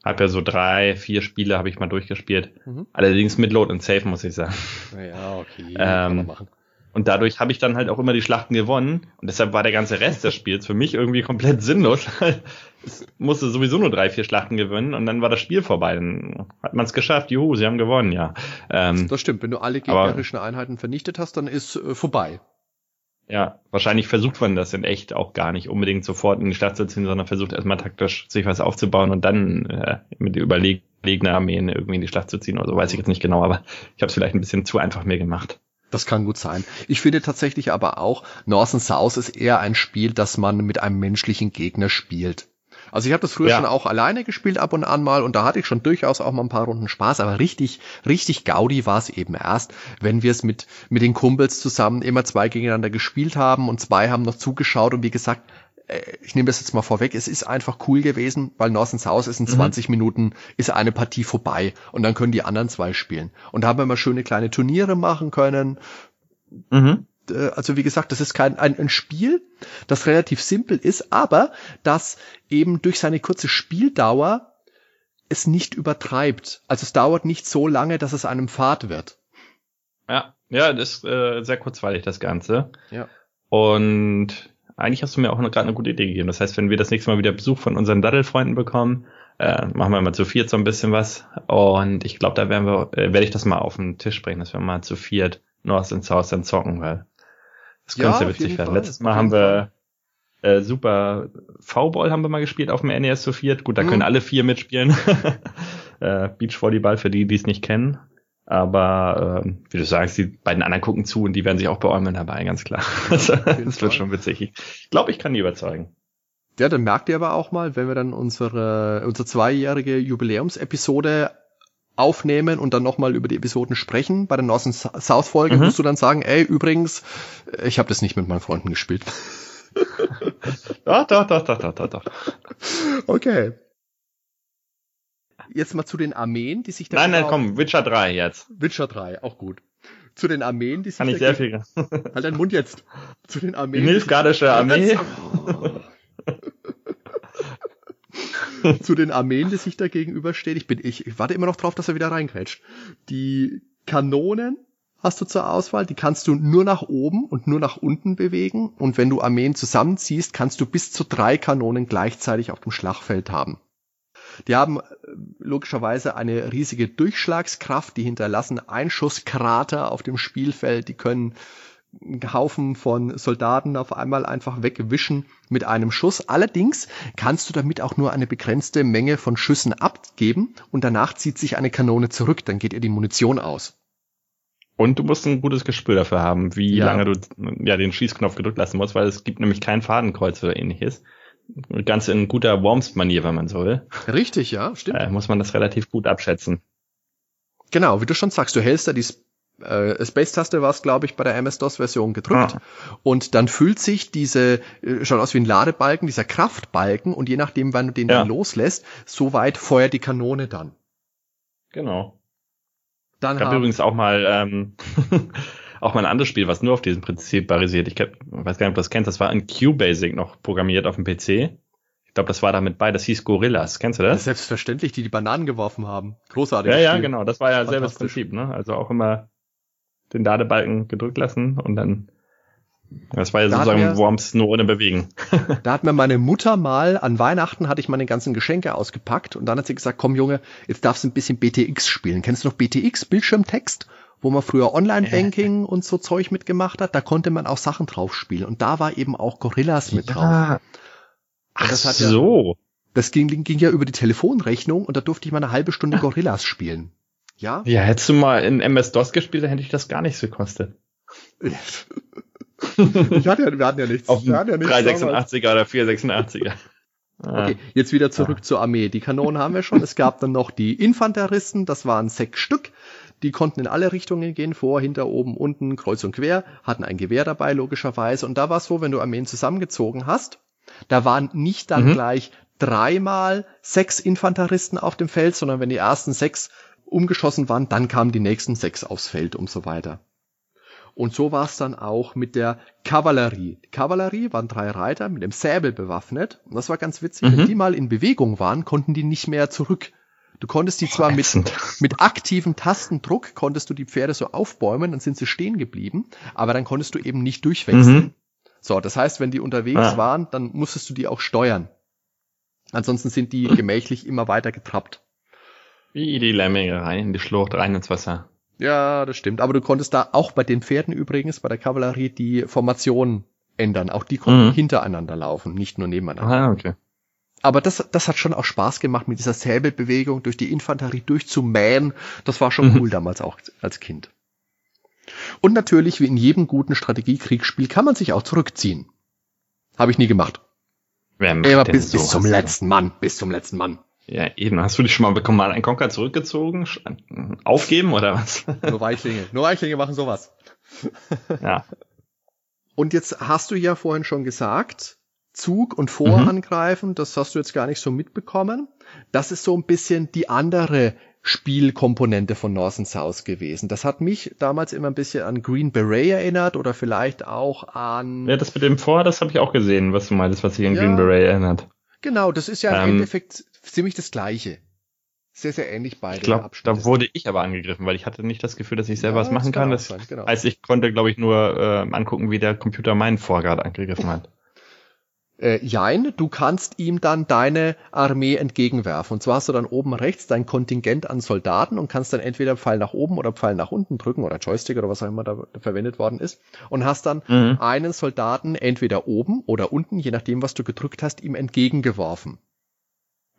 Hab ja so drei, vier Spiele habe ich mal durchgespielt. Mhm. Allerdings mit Load und Save, muss ich sagen. Ja, okay. Ähm, und dadurch habe ich dann halt auch immer die Schlachten gewonnen. Und deshalb war der ganze Rest des Spiels für mich irgendwie komplett sinnlos. es musste sowieso nur drei, vier Schlachten gewinnen und dann war das Spiel vorbei. Dann hat man es geschafft. Juhu, sie haben gewonnen, ja. Ähm, das stimmt. Wenn du alle gegnerischen aber, Einheiten vernichtet hast, dann ist äh, vorbei. Ja, wahrscheinlich versucht man das in echt auch gar nicht unbedingt sofort in die Stadt zu ziehen, sondern versucht erstmal taktisch sich was aufzubauen und dann äh, mit überlegenen Armeen irgendwie in die Schlacht zu ziehen oder so, weiß ich jetzt nicht genau, aber ich habe es vielleicht ein bisschen zu einfach mir gemacht. Das kann gut sein. Ich finde tatsächlich aber auch, North and South ist eher ein Spiel, das man mit einem menschlichen Gegner spielt. Also ich habe das früher ja. schon auch alleine gespielt ab und an mal und da hatte ich schon durchaus auch mal ein paar Runden Spaß, aber richtig, richtig Gaudi war es eben erst, wenn wir es mit, mit den Kumpels zusammen immer zwei gegeneinander gespielt haben und zwei haben noch zugeschaut und wie gesagt, äh, ich nehme das jetzt mal vorweg, es ist einfach cool gewesen, weil Northens Haus ist in 20 mhm. Minuten, ist eine Partie vorbei und dann können die anderen zwei spielen. Und da haben wir mal schöne kleine Turniere machen können. Mhm. Äh, also wie gesagt, das ist kein ein, ein Spiel, das relativ simpel ist, aber das eben durch seine kurze Spieldauer es nicht übertreibt. Also es dauert nicht so lange, dass es einem Fahrt wird. Ja, ja, das ist äh, sehr kurzweilig, das Ganze. Ja. Und eigentlich hast du mir auch gerade eine gute Idee gegeben. Das heißt, wenn wir das nächste Mal wieder Besuch von unseren Daddelfreunden bekommen, äh, machen wir mal zu viert so ein bisschen was. Und ich glaube, da werden wir, äh, werde ich das mal auf den Tisch bringen, dass wir mal zu viert North ins Haus dann zocken, weil das könnte ja, sehr witzig werden. Letztes Mal haben wir äh, super V-Ball haben wir mal gespielt auf dem NES zu viert. Gut, da mhm. können alle vier mitspielen. äh, Beachvolleyball für die, die es nicht kennen. Aber äh, wie du sagst, die beiden anderen gucken zu und die werden sich auch beäumeln dabei, ganz klar. das wird schon witzig. Ich glaube, ich kann die überzeugen. Ja, dann merkt ihr aber auch mal, wenn wir dann unsere, unsere zweijährige Jubiläumsepisode aufnehmen und dann nochmal über die Episoden sprechen. Bei der North and South Folge mhm. musst du dann sagen, ey, übrigens, ich habe das nicht mit meinen Freunden gespielt. doch, doch, doch, doch, doch, doch, doch. Okay. Jetzt mal zu den Armeen, die sich da. Nein, nein, komm, Witcher 3 jetzt. Witcher 3, auch gut. Zu den Armeen, die sich Kann ich sehr viel. halt deinen Mund jetzt. Zu den Armeen. Die Nilfgardische Armee. zu den Armeen, die sich da gegenüberstehen. Ich bin, ich, ich warte immer noch drauf, dass er wieder reingrätscht. Die Kanonen hast du zur Auswahl. Die kannst du nur nach oben und nur nach unten bewegen. Und wenn du Armeen zusammenziehst, kannst du bis zu drei Kanonen gleichzeitig auf dem Schlachtfeld haben. Die haben äh, logischerweise eine riesige Durchschlagskraft, die hinterlassen Einschusskrater auf dem Spielfeld, die können Haufen von Soldaten auf einmal einfach wegwischen mit einem Schuss. Allerdings kannst du damit auch nur eine begrenzte Menge von Schüssen abgeben und danach zieht sich eine Kanone zurück, dann geht ihr die Munition aus. Und du musst ein gutes Gespür dafür haben, wie ja. lange du ja den Schießknopf gedrückt lassen musst, weil es gibt nämlich kein Fadenkreuz oder ähnliches. Ganz in guter Worms-Manier, wenn man so will. Richtig, ja, stimmt. Äh, muss man das relativ gut abschätzen. Genau, wie du schon sagst, du hältst da die äh, Space-Taste war es, glaube ich, bei der MS-DOS-Version gedrückt. Ah. Und dann füllt sich diese, äh, schaut aus wie ein Ladebalken, dieser Kraftbalken und je nachdem, wann du den ja. dann loslässt, so weit feuert die Kanone dann. Genau. Dann gab übrigens auch mal ähm, auch mal ein anderes Spiel, was nur auf diesem Prinzip basiert. Ich weiß gar nicht, ob du das kennst. Das war in QBasic noch programmiert auf dem PC. Ich glaube, das war damit bei. Das hieß Gorillas. Kennst du das? das selbstverständlich, die die Bananen geworfen haben. Großartig. Ja, ja, genau. Das war ja selbes Prinzip. Ne? Also auch immer den Ladebalken gedrückt lassen und dann Das war ja sozusagen Worms nur ohne Bewegen. da hat mir meine Mutter mal an Weihnachten hatte ich meine ganzen Geschenke ausgepackt und dann hat sie gesagt, komm Junge, jetzt darfst du ein bisschen BTX spielen. Kennst du noch BTX, Bildschirmtext? Wo man früher Online-Banking äh. und so Zeug mitgemacht hat, da konnte man auch Sachen drauf spielen. Und da war eben auch Gorillas mit ja. drauf. Ach das hat so. Ja, das ging, ging ja über die Telefonrechnung und da durfte ich mal eine halbe Stunde Gorillas spielen. Ja? Ja, hättest du mal in MS-DOS gespielt, dann hätte ich das gar nicht so gekostet. ich hatte ja, wir hatten ja nichts. Auf wir hatten ja nichts 386er oder 486er. Ah. Okay, jetzt wieder zurück ah. zur Armee. Die Kanonen haben wir schon. Es gab dann noch die Infanteristen, das waren sechs Stück. Die konnten in alle Richtungen gehen, vor, hinter, oben, unten, kreuz und quer, hatten ein Gewehr dabei, logischerweise. Und da war es so, wenn du Armeen zusammengezogen hast, da waren nicht dann mhm. gleich dreimal sechs Infanteristen auf dem Feld, sondern wenn die ersten sechs umgeschossen waren, dann kamen die nächsten sechs aufs Feld und so weiter. Und so war es dann auch mit der Kavallerie. Die Kavallerie waren drei Reiter mit dem Säbel bewaffnet. Und das war ganz witzig. Mhm. Wenn die mal in Bewegung waren, konnten die nicht mehr zurück. Du konntest die oh, zwar mit, mit aktivem Tastendruck, konntest du die Pferde so aufbäumen, dann sind sie stehen geblieben, aber dann konntest du eben nicht durchwechseln. Mhm. So, das heißt, wenn die unterwegs ah. waren, dann musstest du die auch steuern. Ansonsten sind die gemächlich immer weiter getrappt. Wie die Lemminge rein in die Schlucht, rein ins Wasser. Ja, das stimmt. Aber du konntest da auch bei den Pferden übrigens, bei der Kavallerie, die Formation ändern. Auch die konnten mhm. hintereinander laufen, nicht nur nebeneinander. Ah, okay. Aber das, das hat schon auch Spaß gemacht, mit dieser Säbelbewegung durch die Infanterie durchzumähen. Das war schon mhm. cool damals auch als Kind. Und natürlich, wie in jedem guten Strategiekriegsspiel, kann man sich auch zurückziehen. Habe ich nie gemacht. Wer Immer bis, bis zum letzten Mann, bis zum letzten Mann. Ja, eben. Hast du dich schon mal bei Command Conquer zurückgezogen? Aufgeben oder was? Nur Weichlinge. Nur Weichlinge machen sowas. Ja. Und jetzt hast du ja vorhin schon gesagt, Zug und Vorangreifen, mhm. das hast du jetzt gar nicht so mitbekommen. Das ist so ein bisschen die andere Spielkomponente von North and South gewesen. Das hat mich damals immer ein bisschen an Green Beret erinnert oder vielleicht auch an. Ja, das mit dem Vor, das habe ich auch gesehen, was du meintest, was sich an ja, Green Beret erinnert. Genau, das ist ja ähm, im Endeffekt ziemlich das Gleiche. Sehr, sehr ähnlich beide. Ich glaube, da wurde ich aber angegriffen, weil ich hatte nicht das Gefühl, dass ich selber ja, was machen kann. Das, sein, genau. Also ich konnte, glaube ich, nur äh, angucken, wie der Computer meinen Vorrat angegriffen hat. Äh, jein, du kannst ihm dann deine Armee entgegenwerfen. Und zwar hast du dann oben rechts dein Kontingent an Soldaten und kannst dann entweder Pfeil nach oben oder Pfeil nach unten drücken oder Joystick oder was auch immer da, da verwendet worden ist. Und hast dann mhm. einen Soldaten entweder oben oder unten, je nachdem, was du gedrückt hast, ihm entgegengeworfen.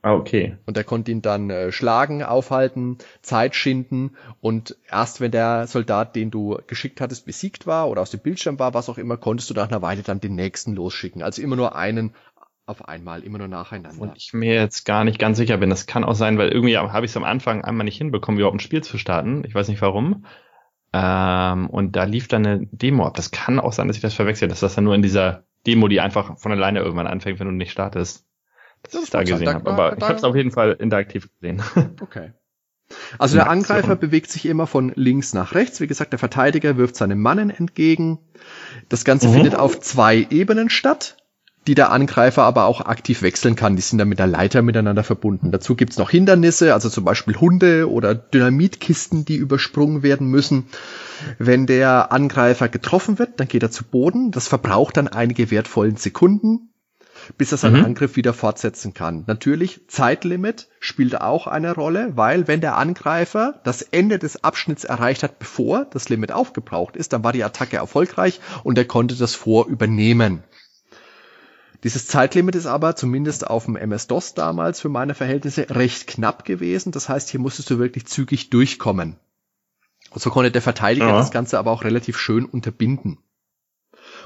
Ah, okay. Und er konnte ihn dann äh, schlagen, aufhalten, Zeit schinden und erst wenn der Soldat, den du geschickt hattest, besiegt war oder aus dem Bildschirm war, was auch immer, konntest du nach einer Weile dann den nächsten losschicken. Also immer nur einen auf einmal, immer nur nacheinander. Und ich mir jetzt gar nicht ganz sicher bin, das kann auch sein, weil irgendwie habe ich es am Anfang einmal nicht hinbekommen, überhaupt ein Spiel zu starten. Ich weiß nicht warum. Ähm, und da lief dann eine Demo ab. Das kann auch sein, dass ich das verwechsel, dass das dann nur in dieser Demo, die einfach von alleine irgendwann anfängt, wenn du nicht startest das ich da gesehen habe. Aber ich habe es auf jeden Fall interaktiv gesehen. Okay. Also der Angreifer bewegt sich immer von links nach rechts. Wie gesagt, der Verteidiger wirft seinem Mannen entgegen. Das Ganze mhm. findet auf zwei Ebenen statt, die der Angreifer aber auch aktiv wechseln kann. Die sind dann mit der Leiter miteinander verbunden. Dazu gibt's noch Hindernisse, also zum Beispiel Hunde oder Dynamitkisten, die übersprungen werden müssen. Wenn der Angreifer getroffen wird, dann geht er zu Boden. Das verbraucht dann einige wertvollen Sekunden bis er seinen mhm. Angriff wieder fortsetzen kann. Natürlich, Zeitlimit spielt auch eine Rolle, weil wenn der Angreifer das Ende des Abschnitts erreicht hat, bevor das Limit aufgebraucht ist, dann war die Attacke erfolgreich und er konnte das Vor übernehmen. Dieses Zeitlimit ist aber zumindest auf dem MS-DOS damals für meine Verhältnisse recht knapp gewesen. Das heißt, hier musstest du wirklich zügig durchkommen. Und so konnte der Verteidiger ja. das Ganze aber auch relativ schön unterbinden.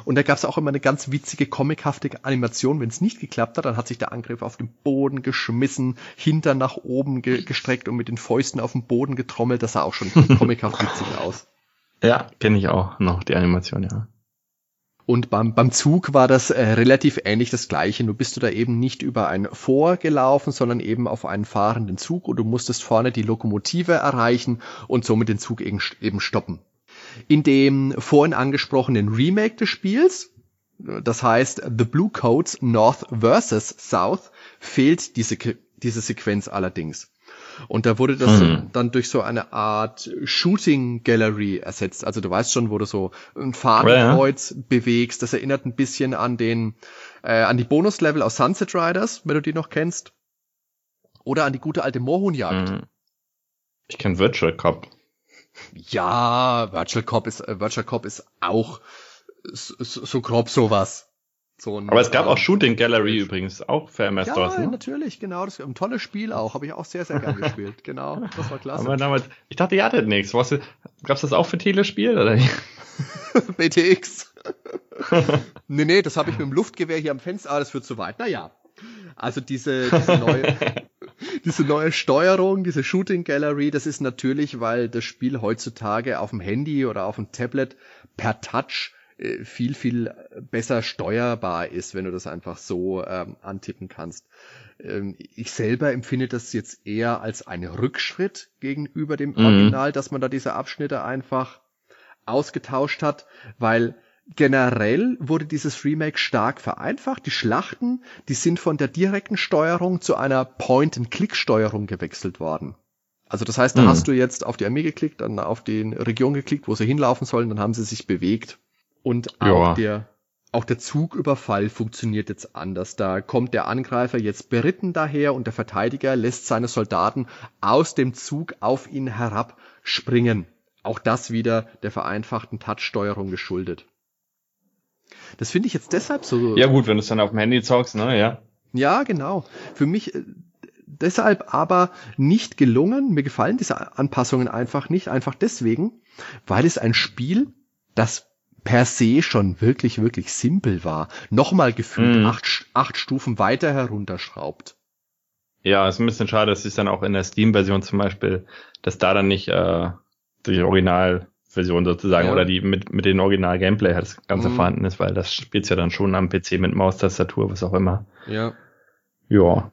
Und da gab es auch immer eine ganz witzige, comichafte Animation. Wenn es nicht geklappt hat, dann hat sich der Angriff auf den Boden geschmissen, hinter nach oben ge gestreckt und mit den Fäusten auf den Boden getrommelt. Das sah auch schon comichaft witzig aus. Ja, kenne ich auch noch, die Animation, ja. Und beim, beim Zug war das äh, relativ ähnlich das gleiche. Nur bist du da eben nicht über ein Vor gelaufen, sondern eben auf einen fahrenden Zug und du musstest vorne die Lokomotive erreichen und somit den Zug eben, eben stoppen. In dem vorhin angesprochenen Remake des Spiels, das heißt The Blue Coats North vs. South, fehlt diese, diese Sequenz allerdings. Und da wurde das hm. dann durch so eine Art Shooting Gallery ersetzt. Also du weißt schon, wo du so ein Fadenkreuz ja. bewegst. Das erinnert ein bisschen an den, äh, an die Bonuslevel aus Sunset Riders, wenn du die noch kennst. Oder an die gute alte Moorhuhnjagd. Hm. Ich kenne Virtual Cop. Ja, Virtual Cop ist, äh, Virtual Cop ist auch so, so grob sowas. So ein, Aber es gab ähm, auch Shooting Gallery übrigens, auch für MS-DOS. Ja, ne? natürlich, genau. Das ein tolles Spiel auch. Habe ich auch sehr, sehr gern gespielt. Genau, das war klasse. Aber damals, ich dachte, ihr hattet nichts. Gab es das auch für Telespiel? Oder? BTX. nee, nee, das habe ich mit dem Luftgewehr hier am Fenster. Ah, das führt zu weit. Naja. Also diese, diese neue, diese neue Steuerung, diese Shooting Gallery, das ist natürlich, weil das Spiel heutzutage auf dem Handy oder auf dem Tablet per Touch äh, viel, viel besser steuerbar ist, wenn du das einfach so ähm, antippen kannst. Ähm, ich selber empfinde das jetzt eher als einen Rückschritt gegenüber dem mhm. Original, dass man da diese Abschnitte einfach ausgetauscht hat, weil generell wurde dieses Remake stark vereinfacht. Die Schlachten, die sind von der direkten Steuerung zu einer Point-and-Click-Steuerung gewechselt worden. Also das heißt, da mhm. hast du jetzt auf die Armee geklickt, dann auf die Region geklickt, wo sie hinlaufen sollen, dann haben sie sich bewegt. Und auch ja. der, auch der Zugüberfall funktioniert jetzt anders. Da kommt der Angreifer jetzt beritten daher und der Verteidiger lässt seine Soldaten aus dem Zug auf ihn herabspringen. Auch das wieder der vereinfachten Touchsteuerung geschuldet. Das finde ich jetzt deshalb so. Ja gut, wenn du es dann auf dem Handy zockst, ne, ja. Ja, genau. Für mich äh, deshalb aber nicht gelungen. Mir gefallen diese Anpassungen einfach nicht. Einfach deswegen, weil es ein Spiel, das per se schon wirklich, wirklich simpel war, nochmal gefühlt mm. acht, acht Stufen weiter herunterschraubt. Ja, ist ein bisschen schade, dass es dann auch in der Steam-Version zum Beispiel, dass da dann nicht äh, die Originalversion sozusagen ja. oder die mit, mit den Original-Gameplay halt das Ganze mm. vorhanden ist, weil das spielt ja dann schon am PC mit Maustastatur, was auch immer. Ja. Ja.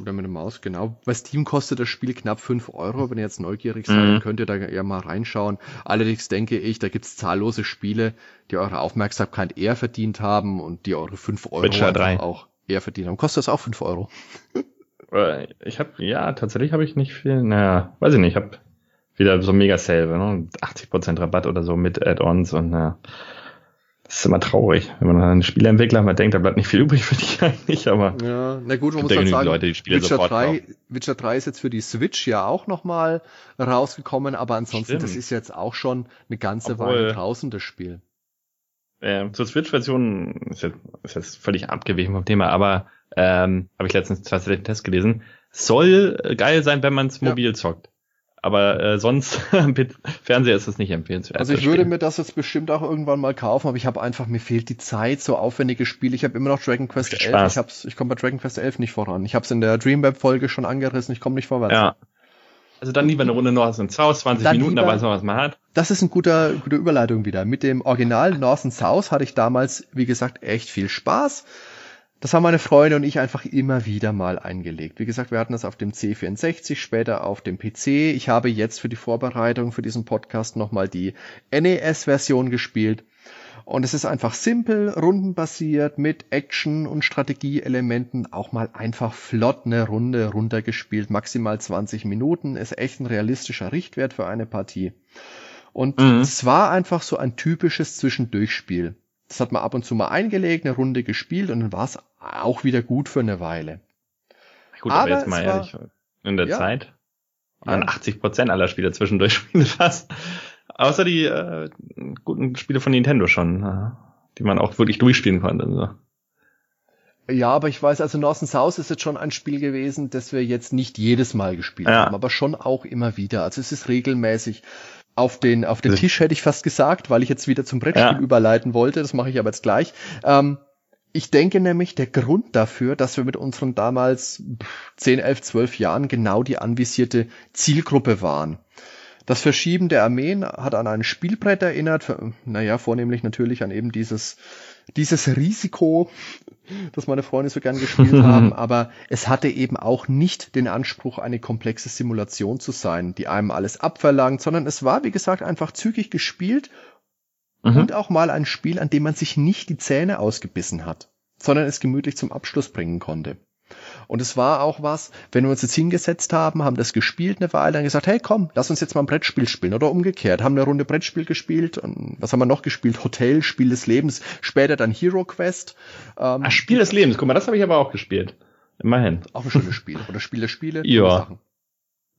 Oder mit der Maus, genau. Bei Steam kostet das Spiel knapp fünf Euro. Wenn ihr jetzt neugierig seid, mhm. könnt ihr da ja mal reinschauen. Allerdings denke ich, da gibt's zahllose Spiele, die eure Aufmerksamkeit eher verdient haben und die eure fünf Euro auch eher verdient haben. Kostet das auch fünf Euro? Äh, ich habe ja, tatsächlich habe ich nicht viel, naja, weiß ich nicht, ich habe wieder so mega Sale, ne? 80% Rabatt oder so mit Add-ons und naja. Das ist immer traurig, wenn man an einen Spieleentwickler mal denkt, da bleibt nicht viel übrig für dich eigentlich, aber. Ja, na gut, man muss halt sagen, Leute, die Spiele Witcher 3, Witcher 3 ist jetzt für die Switch ja auch nochmal rausgekommen, aber ansonsten, Stimmt. das ist jetzt auch schon eine ganze Obwohl, Weile draußen, das Spiel. Äh, zur Switch-Version ist jetzt, ist jetzt völlig abgewichen vom Thema, aber ähm, habe ich letztens tatsächlich einen Test gelesen. Soll geil sein, wenn man es mobil ja. zockt aber äh, sonst Fernseher ist das nicht empfehlenswert. Also ich würde mir das jetzt bestimmt auch irgendwann mal kaufen, aber ich habe einfach, mir fehlt die Zeit, so aufwendige Spiele. Ich habe immer noch Dragon Quest 11, Spaß. ich, hab's, ich komme bei Dragon Quest 11 nicht voran. Ich habe es in der Dreamweb-Folge schon angerissen, ich komme nicht vorwärts. Ja. Also dann lieber eine Runde North and South, 20 dann Minuten, lieber, da weiß man, was man hat. Das ist eine gute, gute Überleitung wieder. Mit dem Original North and South hatte ich damals, wie gesagt, echt viel Spaß. Das haben meine Freunde und ich einfach immer wieder mal eingelegt. Wie gesagt, wir hatten das auf dem C64, später auf dem PC. Ich habe jetzt für die Vorbereitung für diesen Podcast nochmal die NES-Version gespielt. Und es ist einfach simpel, rundenbasiert, mit Action- und Strategieelementen auch mal einfach flott eine Runde runtergespielt. Maximal 20 Minuten ist echt ein realistischer Richtwert für eine Partie. Und mhm. es war einfach so ein typisches Zwischendurchspiel. Das hat man ab und zu mal eingelegt, eine Runde gespielt und dann war es auch wieder gut für eine Weile. Gut, aber, aber jetzt mal ehrlich, war, in der ja, Zeit waren ja. 80 Prozent aller Spiele zwischendurch Spiele fast. Außer die äh, guten Spiele von Nintendo schon, äh, die man auch wirklich durchspielen konnte. So. Ja, aber ich weiß, also Northern South ist jetzt schon ein Spiel gewesen, das wir jetzt nicht jedes Mal gespielt ja. haben, aber schon auch immer wieder. Also es ist regelmäßig auf den, auf den Tisch, hätte ich fast gesagt, weil ich jetzt wieder zum Brettspiel ja. überleiten wollte. Das mache ich aber jetzt gleich. Ähm, ich denke nämlich, der Grund dafür, dass wir mit unseren damals 10, 11, 12 Jahren genau die anvisierte Zielgruppe waren. Das Verschieben der Armeen hat an ein Spielbrett erinnert, naja, vornehmlich natürlich an eben dieses, dieses Risiko, das meine Freunde so gern gespielt haben, aber es hatte eben auch nicht den Anspruch, eine komplexe Simulation zu sein, die einem alles abverlangt, sondern es war, wie gesagt, einfach zügig gespielt mhm. und auch mal ein Spiel, an dem man sich nicht die Zähne ausgebissen hat, sondern es gemütlich zum Abschluss bringen konnte. Und es war auch was, wenn wir uns jetzt hingesetzt haben, haben das gespielt eine Weile, dann gesagt, hey komm, lass uns jetzt mal ein Brettspiel spielen oder umgekehrt, haben eine Runde Brettspiel gespielt und was haben wir noch gespielt? Hotel, Spiel des Lebens, später dann Hero Quest. Ähm, Ach, Spiel des Lebens, guck mal, das habe ich aber auch gespielt. Immerhin. Auch ein schönes Spiel. Oder Spiel der Spiele. Ja.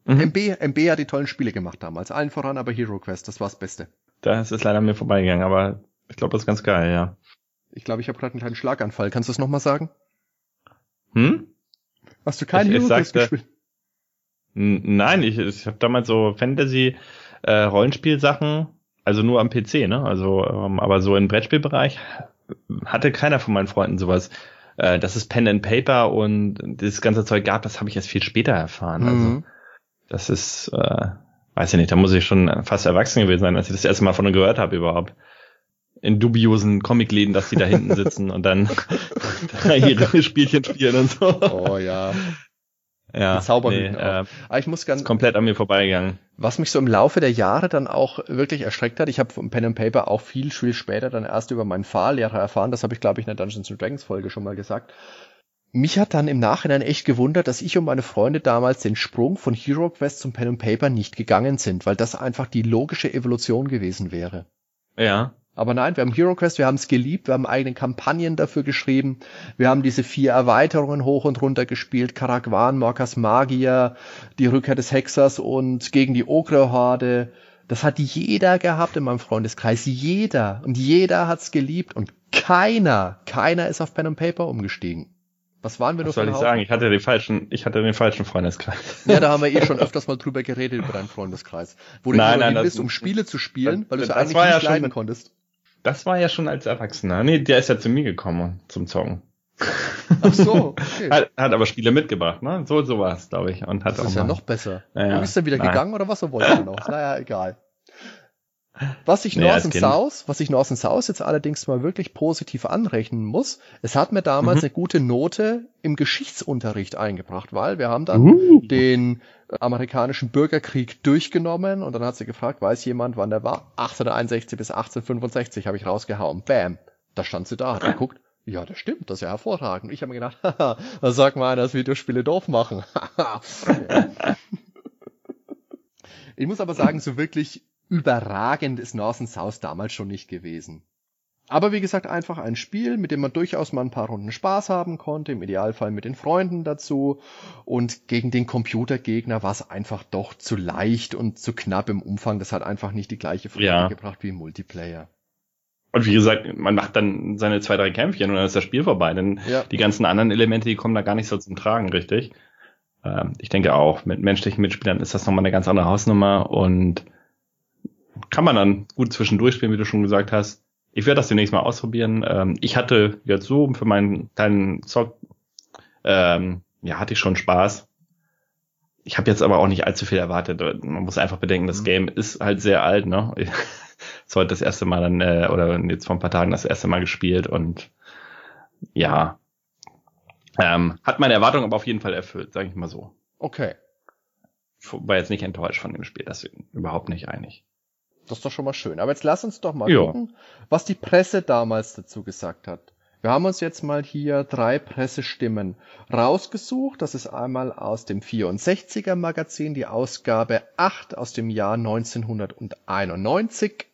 Mhm. MB, MB hat die tollen Spiele gemacht damals. Allen voran aber Hero Quest, das war das Beste. Das ist leider mir vorbeigegangen, aber ich glaube, das ist ganz geil, ja. Ich glaube, ich habe gerade einen kleinen Schlaganfall. Kannst du das nochmal sagen? Hm? Hast du keinen Hero Quest gespielt? Nein, ich, ich habe damals so Fantasy äh, Rollenspielsachen, also nur am PC, ne? Also, ähm, aber so im Brettspielbereich hatte keiner von meinen Freunden sowas. Äh, dass es Pen and Paper und das ganze Zeug gab, das habe ich erst viel später erfahren. Also, mhm. Also das ist, äh, weiß ich nicht, da muss ich schon fast erwachsen gewesen sein, als ich das erste Mal von gehört habe überhaupt in dubiosen Comicläden, dass die da hinten sitzen und dann ihre Spielchen spielen und so. Oh ja. Ja, nee, äh, Aber ich muss ganz komplett an mir vorbeigegangen. Was mich so im Laufe der Jahre dann auch wirklich erschreckt hat, ich habe vom Pen and Paper auch viel, viel später dann erst über meinen Fahrlehrer erfahren, das habe ich glaube ich in der Dungeons Dragons Folge schon mal gesagt. Mich hat dann im Nachhinein echt gewundert, dass ich und meine Freunde damals den Sprung von Hero Quest zum Pen and Paper nicht gegangen sind, weil das einfach die logische Evolution gewesen wäre. Ja. Aber nein, wir haben Hero Quest, wir haben es geliebt, wir haben eigene Kampagnen dafür geschrieben, wir haben diese vier Erweiterungen hoch und runter gespielt, Karakwan, Morkas Magier, die Rückkehr des Hexers und gegen die Ogre-Horde. Das hat jeder gehabt in meinem Freundeskreis, jeder. Und jeder hat's geliebt und keiner, keiner ist auf Pen and Paper umgestiegen. Was waren wir nur Was soll ich sagen? Ich hatte den falschen, ich hatte den falschen Freundeskreis. Ja, da haben wir eh schon öfters mal drüber geredet über deinen Freundeskreis. Wo du nein, nein, bist, um Spiele zu spielen, weil du es eigentlich nicht ja leiden konntest. Das war ja schon als Erwachsener. Nee, der ist ja zu mir gekommen zum Zocken. Ach so, okay. hat, hat aber Spiele mitgebracht, ne? So, so war es, glaube ich. Und hat das auch ist mal, ja noch besser. Ja, du bist dann wieder nein. gegangen oder was so wollte noch? Naja, egal. Was ich Naja, North and. South, was ich North and South jetzt allerdings mal wirklich positiv anrechnen muss, es hat mir damals Mhm. eine gute Note im Geschichtsunterricht eingebracht, weil wir haben dann Uh. den amerikanischen Bürgerkrieg durchgenommen und dann hat sie gefragt, weiß jemand, wann der war? 1861 bis 1865 habe ich rausgehauen. Bam. Da stand sie da, hat geguckt. Ja, das stimmt, das ist ja hervorragend. Ich habe mir gedacht, haha, was sagt mal einer, dass Videospiele doof machen? ich muss aber sagen, so wirklich überragend ist North and South damals schon nicht gewesen. Aber wie gesagt, einfach ein Spiel, mit dem man durchaus mal ein paar Runden Spaß haben konnte, im Idealfall mit den Freunden dazu. Und gegen den Computergegner war es einfach doch zu leicht und zu knapp im Umfang. Das hat einfach nicht die gleiche Freude Ja. gebracht wie im Multiplayer. Und wie gesagt, man macht dann seine zwei, drei Kämpfchen und dann ist das Spiel vorbei. Denn Ja. die ganzen anderen Elemente, die kommen da gar nicht so zum Tragen, richtig? Ähm, ich denke auch, mit menschlichen Mitspielern ist das nochmal eine ganz andere Hausnummer und kann man dann gut zwischendurch spielen, wie du schon gesagt hast. Ich werde das demnächst mal ausprobieren. Ähm, ich hatte jetzt so für meinen kleinen Zock, ähm, ja, hatte ich schon Spaß. Ich habe jetzt aber auch nicht allzu viel erwartet. Man muss einfach bedenken, das Mhm. Game ist halt sehr alt, ne? ist heute das erste Mal dann, äh, oder jetzt vor ein paar Tagen das erste Mal gespielt und ja, ähm, hat meine Erwartung aber auf jeden Fall erfüllt, sage ich mal so. Okay. War jetzt nicht enttäuscht von dem Spiel, das überhaupt nicht einig. Das ist doch schon mal schön. Aber jetzt lass uns doch mal Ja. gucken, was die Presse damals dazu gesagt hat. Wir haben uns jetzt mal hier drei Pressestimmen rausgesucht. Das ist einmal aus dem 64er Magazin, die Ausgabe 8 aus dem Jahr 1991.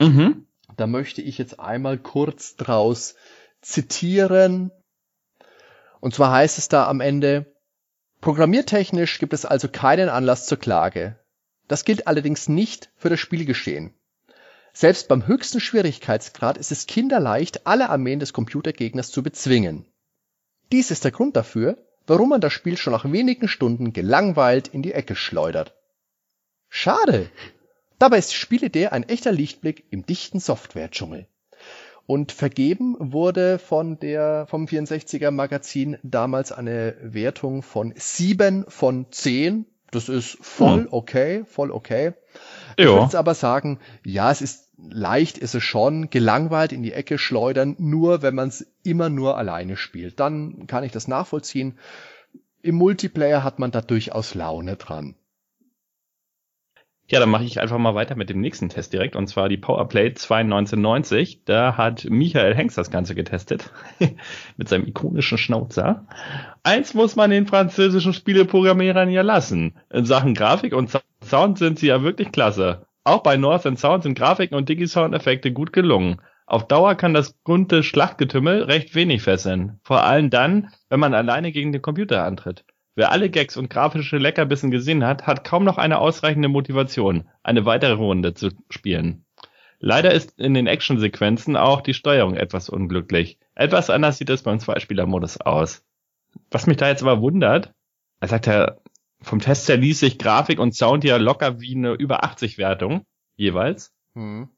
Mhm. Da möchte ich jetzt einmal kurz draus zitieren. Und zwar heißt es da am Ende, programmiertechnisch gibt es also keinen Anlass zur Klage. Das gilt allerdings nicht für das Spielgeschehen. Selbst beim höchsten Schwierigkeitsgrad ist es kinderleicht, alle Armeen des Computergegners zu bezwingen. Dies ist der Grund dafür, warum man das Spiel schon nach wenigen Stunden gelangweilt in die Ecke schleudert. Schade. Dabei ist Spielidee ein echter Lichtblick im dichten Software-Dschungel. Und vergeben wurde von der, vom 64er Magazin damals eine Wertung von 7 von 10. Das ist voll Hm. okay, voll okay. Ich würde Ja. jetzt aber sagen, ja, es ist leicht, ist es schon, gelangweilt in die Ecke schleudern, nur wenn man es immer nur alleine spielt. Dann kann ich das nachvollziehen. Im Multiplayer hat man da durchaus Laune dran. Ja, dann mache ich einfach mal weiter mit dem nächsten Test direkt, und zwar die Powerplay 21990. Da hat Michael Hengst das Ganze getestet, mit seinem ikonischen Schnauzer. Eins muss man den französischen Spieleprogrammierern ja lassen. In Sachen Grafik und Sound sind sie ja wirklich klasse. Auch bei North and Sound sind Grafiken und Digi-Sound-Effekte gut gelungen. Auf Dauer kann das bunte Schlachtgetümmel recht wenig fesseln. Vor allem dann, wenn man alleine gegen den Computer antritt. Wer alle Gags und grafische Leckerbissen gesehen hat, hat kaum noch eine ausreichende Motivation, eine weitere Runde zu spielen. Leider ist in den Actionsequenzen auch die Steuerung etwas unglücklich. Etwas anders sieht es beim Zweispielermodus aus. Was mich da jetzt aber wundert, er sagt ja, vom Test her ließ sich Grafik und Sound ja locker wie eine über 80 Wertung jeweils. Hm.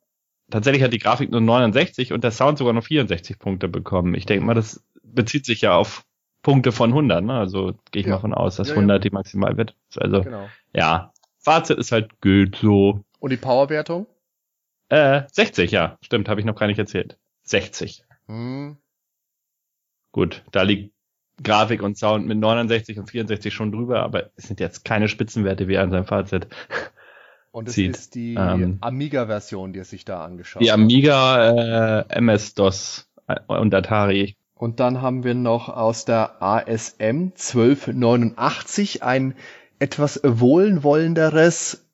Tatsächlich hat die Grafik nur 69 und der Sound sogar nur 64 Punkte bekommen. Ich denke mal, das bezieht sich ja auf Punkte von 100, ne? Also gehe ich ja. mal von aus, dass ja, 100 ja. die maximal wird. Also genau. ja, Fazit ist halt gilt so. Und die Powerwertung? Äh, 60, ja, stimmt, habe ich noch gar nicht erzählt. 60. Hm. Gut, da liegt Grafik und Sound mit 69 und 64 schon drüber, aber es sind jetzt keine Spitzenwerte wie er an seinem Fazit. Und es zieht. ist die ähm, Amiga-Version, die er sich da angeschaut hat. Die Amiga äh, MS-DOS und Atari. Und dann haben wir noch aus der ASM 1289 ein etwas wohlwollenderes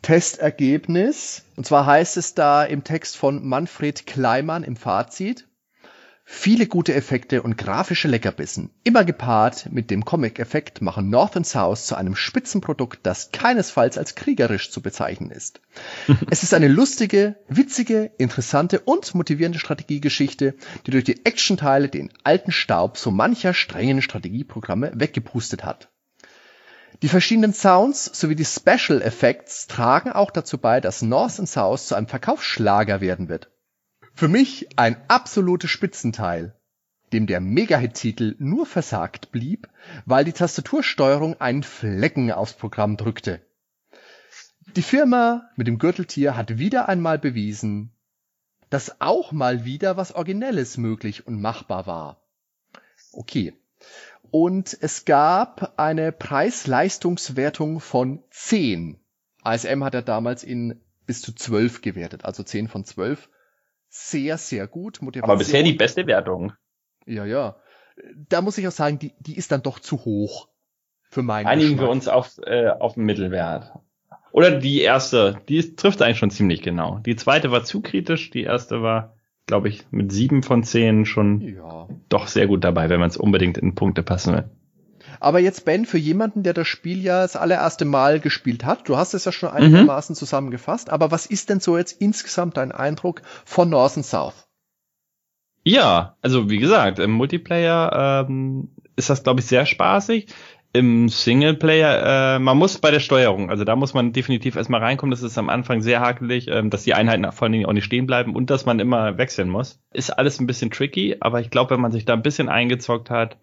Testergebnis. Und zwar heißt es da im Text von Manfred Kleimann im Fazit. Viele gute Effekte und grafische Leckerbissen, immer gepaart mit dem Comic-Effekt, machen North and South zu einem Spitzenprodukt, das keinesfalls als kriegerisch zu bezeichnen ist. es ist eine lustige, witzige, interessante und motivierende Strategiegeschichte, die durch die Actionteile den alten Staub so mancher strengen Strategieprogramme weggepustet hat. Die verschiedenen Sounds sowie die Special Effects tragen auch dazu bei, dass North and South zu einem Verkaufsschlager werden wird. Für mich ein absolutes Spitzenteil, dem der Mega-Hit-Titel nur versagt blieb, weil die Tastatursteuerung einen Flecken aufs Programm drückte. Die Firma mit dem Gürteltier hat wieder einmal bewiesen, dass auch mal wieder was Originelles möglich und machbar war. Okay. Und es gab eine Preis-Leistungswertung von 10. ASM hat er damals in bis zu 12 gewertet, also 10 von 12 sehr, sehr gut. Motivation. Aber bisher die beste Wertung. Ja, ja. Da muss ich auch sagen, die, die ist dann doch zu hoch für meinen Einigen Geschmack. wir uns auf, äh, auf den Mittelwert. Oder die erste, die trifft eigentlich schon ziemlich genau. Die zweite war zu kritisch, die erste war, glaube ich, mit sieben von zehn schon ja. doch sehr gut dabei, wenn man es unbedingt in Punkte passen will. Aber jetzt, Ben, für jemanden, der das Spiel ja das allererste Mal gespielt hat, du hast es ja schon einigermaßen mhm. zusammengefasst, aber was ist denn so jetzt insgesamt dein Eindruck von North and South? Ja, also wie gesagt, im Multiplayer ähm, ist das, glaube ich, sehr spaßig. Im Singleplayer, äh, man muss bei der Steuerung, also da muss man definitiv erstmal reinkommen, das ist am Anfang sehr hakelig, ähm, dass die Einheiten vor allen Dingen auch nicht stehen bleiben und dass man immer wechseln muss. Ist alles ein bisschen tricky, aber ich glaube, wenn man sich da ein bisschen eingezockt hat,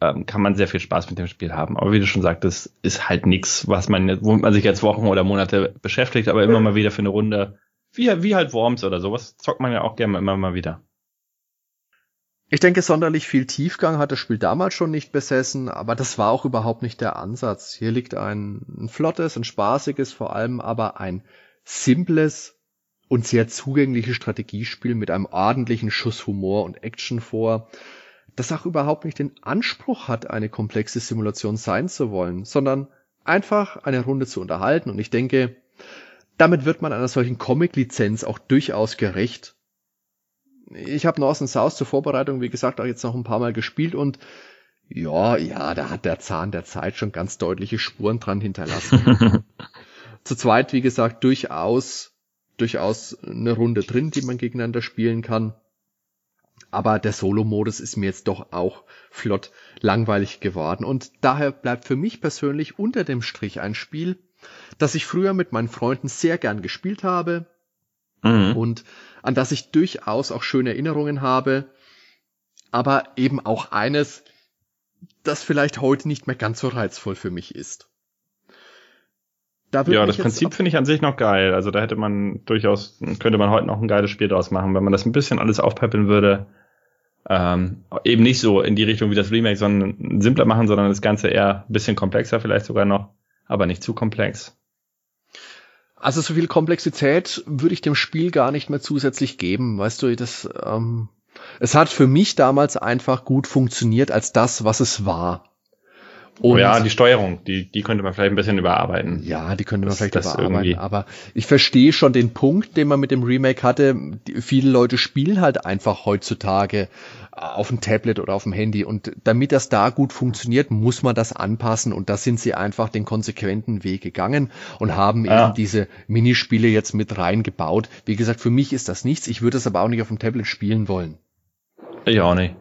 ähm, kann man sehr viel Spaß mit dem Spiel haben. Aber wie du schon sagtest, ist halt nichts, was man, womit man sich jetzt Wochen oder Monate beschäftigt, aber immer mal wieder für eine Runde, wie, wie halt Worms oder sowas, zockt man ja auch gerne immer mal wieder. Ich denke, sonderlich viel Tiefgang hat das Spiel damals schon nicht besessen, aber das war auch überhaupt nicht der Ansatz. Hier liegt ein, ein flottes, ein spaßiges, vor allem aber ein simples und sehr zugängliches Strategiespiel mit einem ordentlichen Schuss Humor und Action vor das auch überhaupt nicht den Anspruch hat, eine komplexe Simulation sein zu wollen, sondern einfach eine Runde zu unterhalten. Und ich denke, damit wird man einer solchen Comic-Lizenz auch durchaus gerecht. Ich habe North and South zur Vorbereitung, wie gesagt, auch jetzt noch ein paar Mal gespielt und ja, ja, da hat der Zahn der Zeit schon ganz deutliche Spuren dran hinterlassen. Zu zweit, wie gesagt, durchaus, durchaus eine Runde drin, die man gegeneinander spielen kann. Aber der Solo-Modus ist mir jetzt doch auch flott langweilig geworden. Und daher bleibt für mich persönlich unter dem Strich ein Spiel, das ich früher mit meinen Freunden sehr gern gespielt habe mhm. und an das ich durchaus auch schöne Erinnerungen habe, aber eben auch eines, das vielleicht heute nicht mehr ganz so reizvoll für mich ist. Da ja, das Prinzip finde ich an sich noch geil. Also da hätte man durchaus, könnte man heute noch ein geiles Spiel draus machen, wenn man das ein bisschen alles aufpeppeln würde. Ähm, eben nicht so in die Richtung wie das Remake, sondern simpler machen, sondern das Ganze eher ein bisschen komplexer vielleicht sogar noch, aber nicht zu komplex. Also so viel Komplexität würde ich dem Spiel gar nicht mehr zusätzlich geben. Weißt du, das, ähm, es hat für mich damals einfach gut funktioniert als das, was es war. Und ja, die Steuerung, die, die könnte man vielleicht ein bisschen überarbeiten. Ja, die könnte man das, vielleicht das überarbeiten. Irgendwie. Aber ich verstehe schon den Punkt, den man mit dem Remake hatte. Die, viele Leute spielen halt einfach heutzutage auf dem Tablet oder auf dem Handy. Und damit das da gut funktioniert, muss man das anpassen. Und da sind sie einfach den konsequenten Weg gegangen und haben ja. eben diese Minispiele jetzt mit reingebaut. Wie gesagt, für mich ist das nichts. Ich würde es aber auch nicht auf dem Tablet spielen wollen. Ich auch nicht.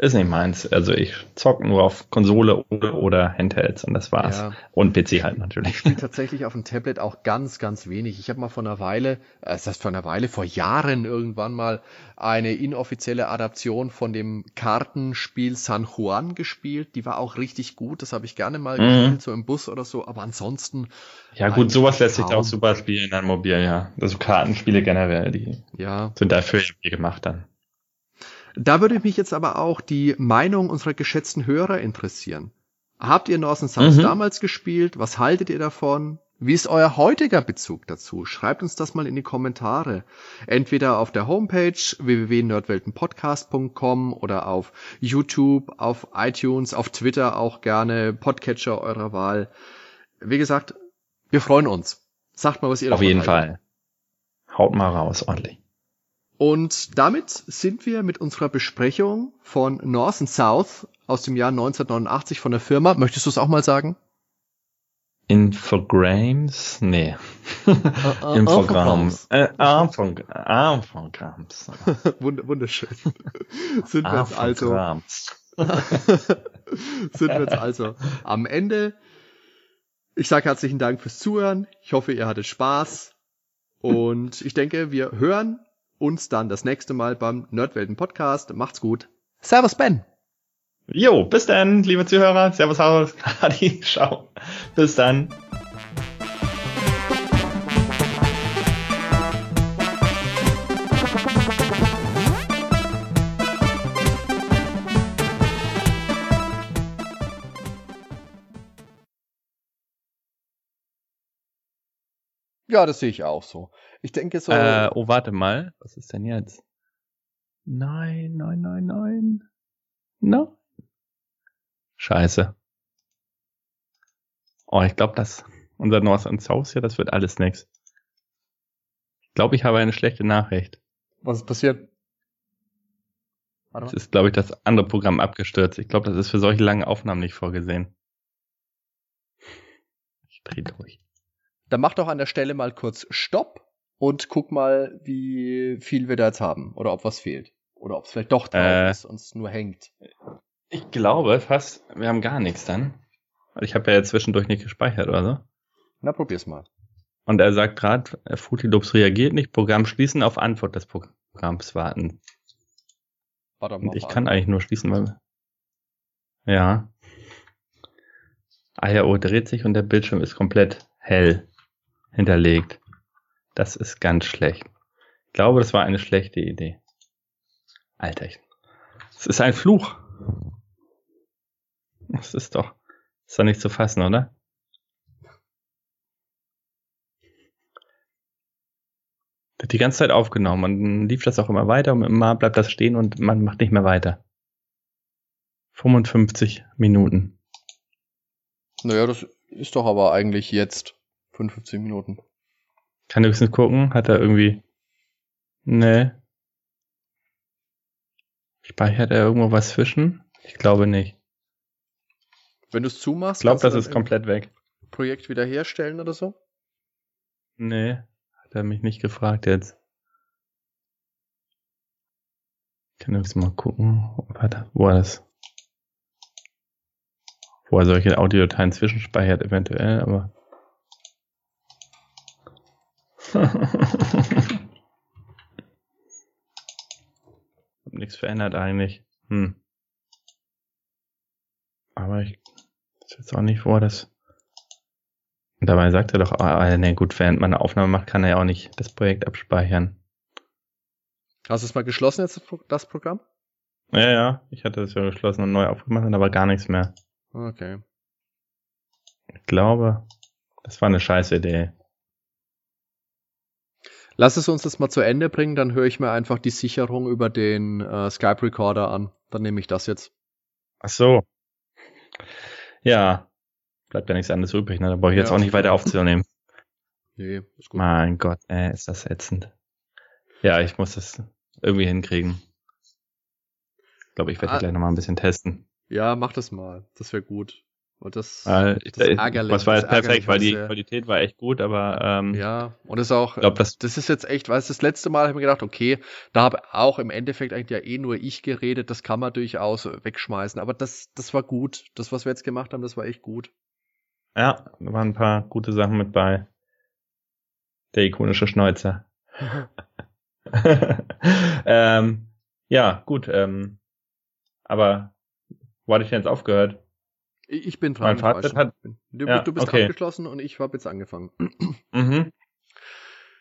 Ist nicht meins. Also ich zock nur auf Konsole oder, oder Handhelds und das war's. Ja. Und PC halt natürlich. Ich spiele tatsächlich auf dem Tablet auch ganz, ganz wenig. Ich habe mal vor einer Weile, äh, das heißt vor einer Weile, vor Jahren irgendwann mal eine inoffizielle Adaption von dem Kartenspiel San Juan gespielt. Die war auch richtig gut. Das habe ich gerne mal mhm. gespielt, so im Bus oder so. Aber ansonsten. Ja gut, sowas lässt sich auch super spielen in einem Mobil, ja. Also Kartenspiele generell, die ja. sind dafür gemacht dann. Da würde mich jetzt aber auch die Meinung unserer geschätzten Hörer interessieren. Habt ihr Northern Souls mhm. damals gespielt? Was haltet ihr davon? Wie ist euer heutiger Bezug dazu? Schreibt uns das mal in die Kommentare. Entweder auf der Homepage www.nerdweltenpodcast.com oder auf YouTube, auf iTunes, auf Twitter auch gerne, Podcatcher eurer Wahl. Wie gesagt, wir freuen uns. Sagt mal, was ihr Auf jeden haltet. Fall. Haut mal raus, ordentlich. Und damit sind wir mit unserer Besprechung von North and South aus dem Jahr 1989 von der Firma. Möchtest du es auch mal sagen? Infogrames? Nee. Uh, uh, Infogrames. Äh, Infogrames. Wunderschön. sind wir jetzt also sind wir jetzt also am Ende. Ich sage herzlichen Dank fürs Zuhören. Ich hoffe, ihr hattet Spaß. Und ich denke, wir hören uns dann das nächste Mal beim Nerdwelten Podcast. Macht's gut. Servus Ben. Jo, bis dann, liebe Zuhörer. Servus, Hadi. Ciao. Bis dann. Ja, das sehe ich auch so. Ich denke so. Äh, oh, warte mal. Was ist denn jetzt? Nein, nein, nein, nein. No. Scheiße. Oh, ich glaube, das, unser North and South hier, das wird alles nix. Ich glaube, ich habe eine schlechte Nachricht. Was ist passiert? Es ist, glaube ich, das andere Programm abgestürzt. Ich glaube, das ist für solche langen Aufnahmen nicht vorgesehen. Ich dreh durch. Dann mach doch an der Stelle mal kurz Stopp und guck mal, wie viel wir da jetzt haben oder ob was fehlt. Oder ob es vielleicht doch drauf äh, ist und es nur hängt. Ich glaube fast, wir haben gar nichts dann. Ich habe ja jetzt zwischendurch nicht gespeichert oder so. Na, probier's mal. Und er sagt gerade, äh, Fruity Loops reagiert nicht, Programm schließen, auf Antwort des Programms warten. Warte mal. Und ich kann eigentlich nur schließen, weil. Ja. IRO dreht sich und der Bildschirm ist komplett hell hinterlegt. Das ist ganz schlecht. Ich glaube, das war eine schlechte Idee. Alter, es ist ein Fluch. Das ist doch, ist doch nicht zu fassen, oder? Wird die ganze Zeit aufgenommen und dann lief das auch immer weiter und immer bleibt das stehen und man macht nicht mehr weiter. 55 Minuten. Naja, das ist doch aber eigentlich jetzt 55 Minuten. Kann höchstens gucken, hat er irgendwie. Nee. Speichert er irgendwo was zwischen? Ich glaube nicht. Wenn du es zumachst, ich glaube, das ist komplett weg. Projekt wiederherstellen oder so? Nee, hat er mich nicht gefragt jetzt. Ich kann jetzt mal gucken, wo er das, wo er solche Audiodateien zwischenspeichert eventuell, aber hab nichts verändert eigentlich. Hm. Aber ich weiß jetzt auch nicht vor, dass. Dabei sagt er doch, ah, ne gut, während man eine Aufnahme macht, kann er ja auch nicht das Projekt abspeichern. Hast du es mal geschlossen jetzt, das Programm? Ja, ja, ich hatte es ja geschlossen und neu aufgemacht und war gar nichts mehr. Okay. Ich glaube, das war eine scheiß Idee. Lass es uns das mal zu Ende bringen, dann höre ich mir einfach die Sicherung über den äh, Skype Recorder an. Dann nehme ich das jetzt. Ach so. Ja, bleibt ja nichts anderes übrig, ne? Da brauche ich jetzt ja. auch nicht weiter aufzunehmen. Nee, ist gut. Mein Gott, ey, ist das ätzend. Ja, ich muss das irgendwie hinkriegen. Ich glaube, ich werde ah, gleich nochmal ein bisschen testen. Ja, mach das mal. Das wäre gut. Und das, weil, das ist ärgerlich. Was war jetzt perfekt, weil die Qualität war echt gut, aber ähm, ja, und es ist auch, glaub, das, das ist jetzt echt, weißt du, das letzte Mal habe ich mir gedacht, okay, da habe auch im Endeffekt eigentlich ja eh nur ich geredet, das kann man durchaus wegschmeißen, aber das, das war gut, das, was wir jetzt gemacht haben, das war echt gut. Ja, da waren ein paar gute Sachen mit bei. Der ikonische Schnäuzer. ähm, ja, gut, ähm, aber wo hatte ich denn jetzt aufgehört? Ich bin dran. Mein Fazit hat, du, ja, du, bist okay. abgeschlossen und ich habe jetzt angefangen. Mhm.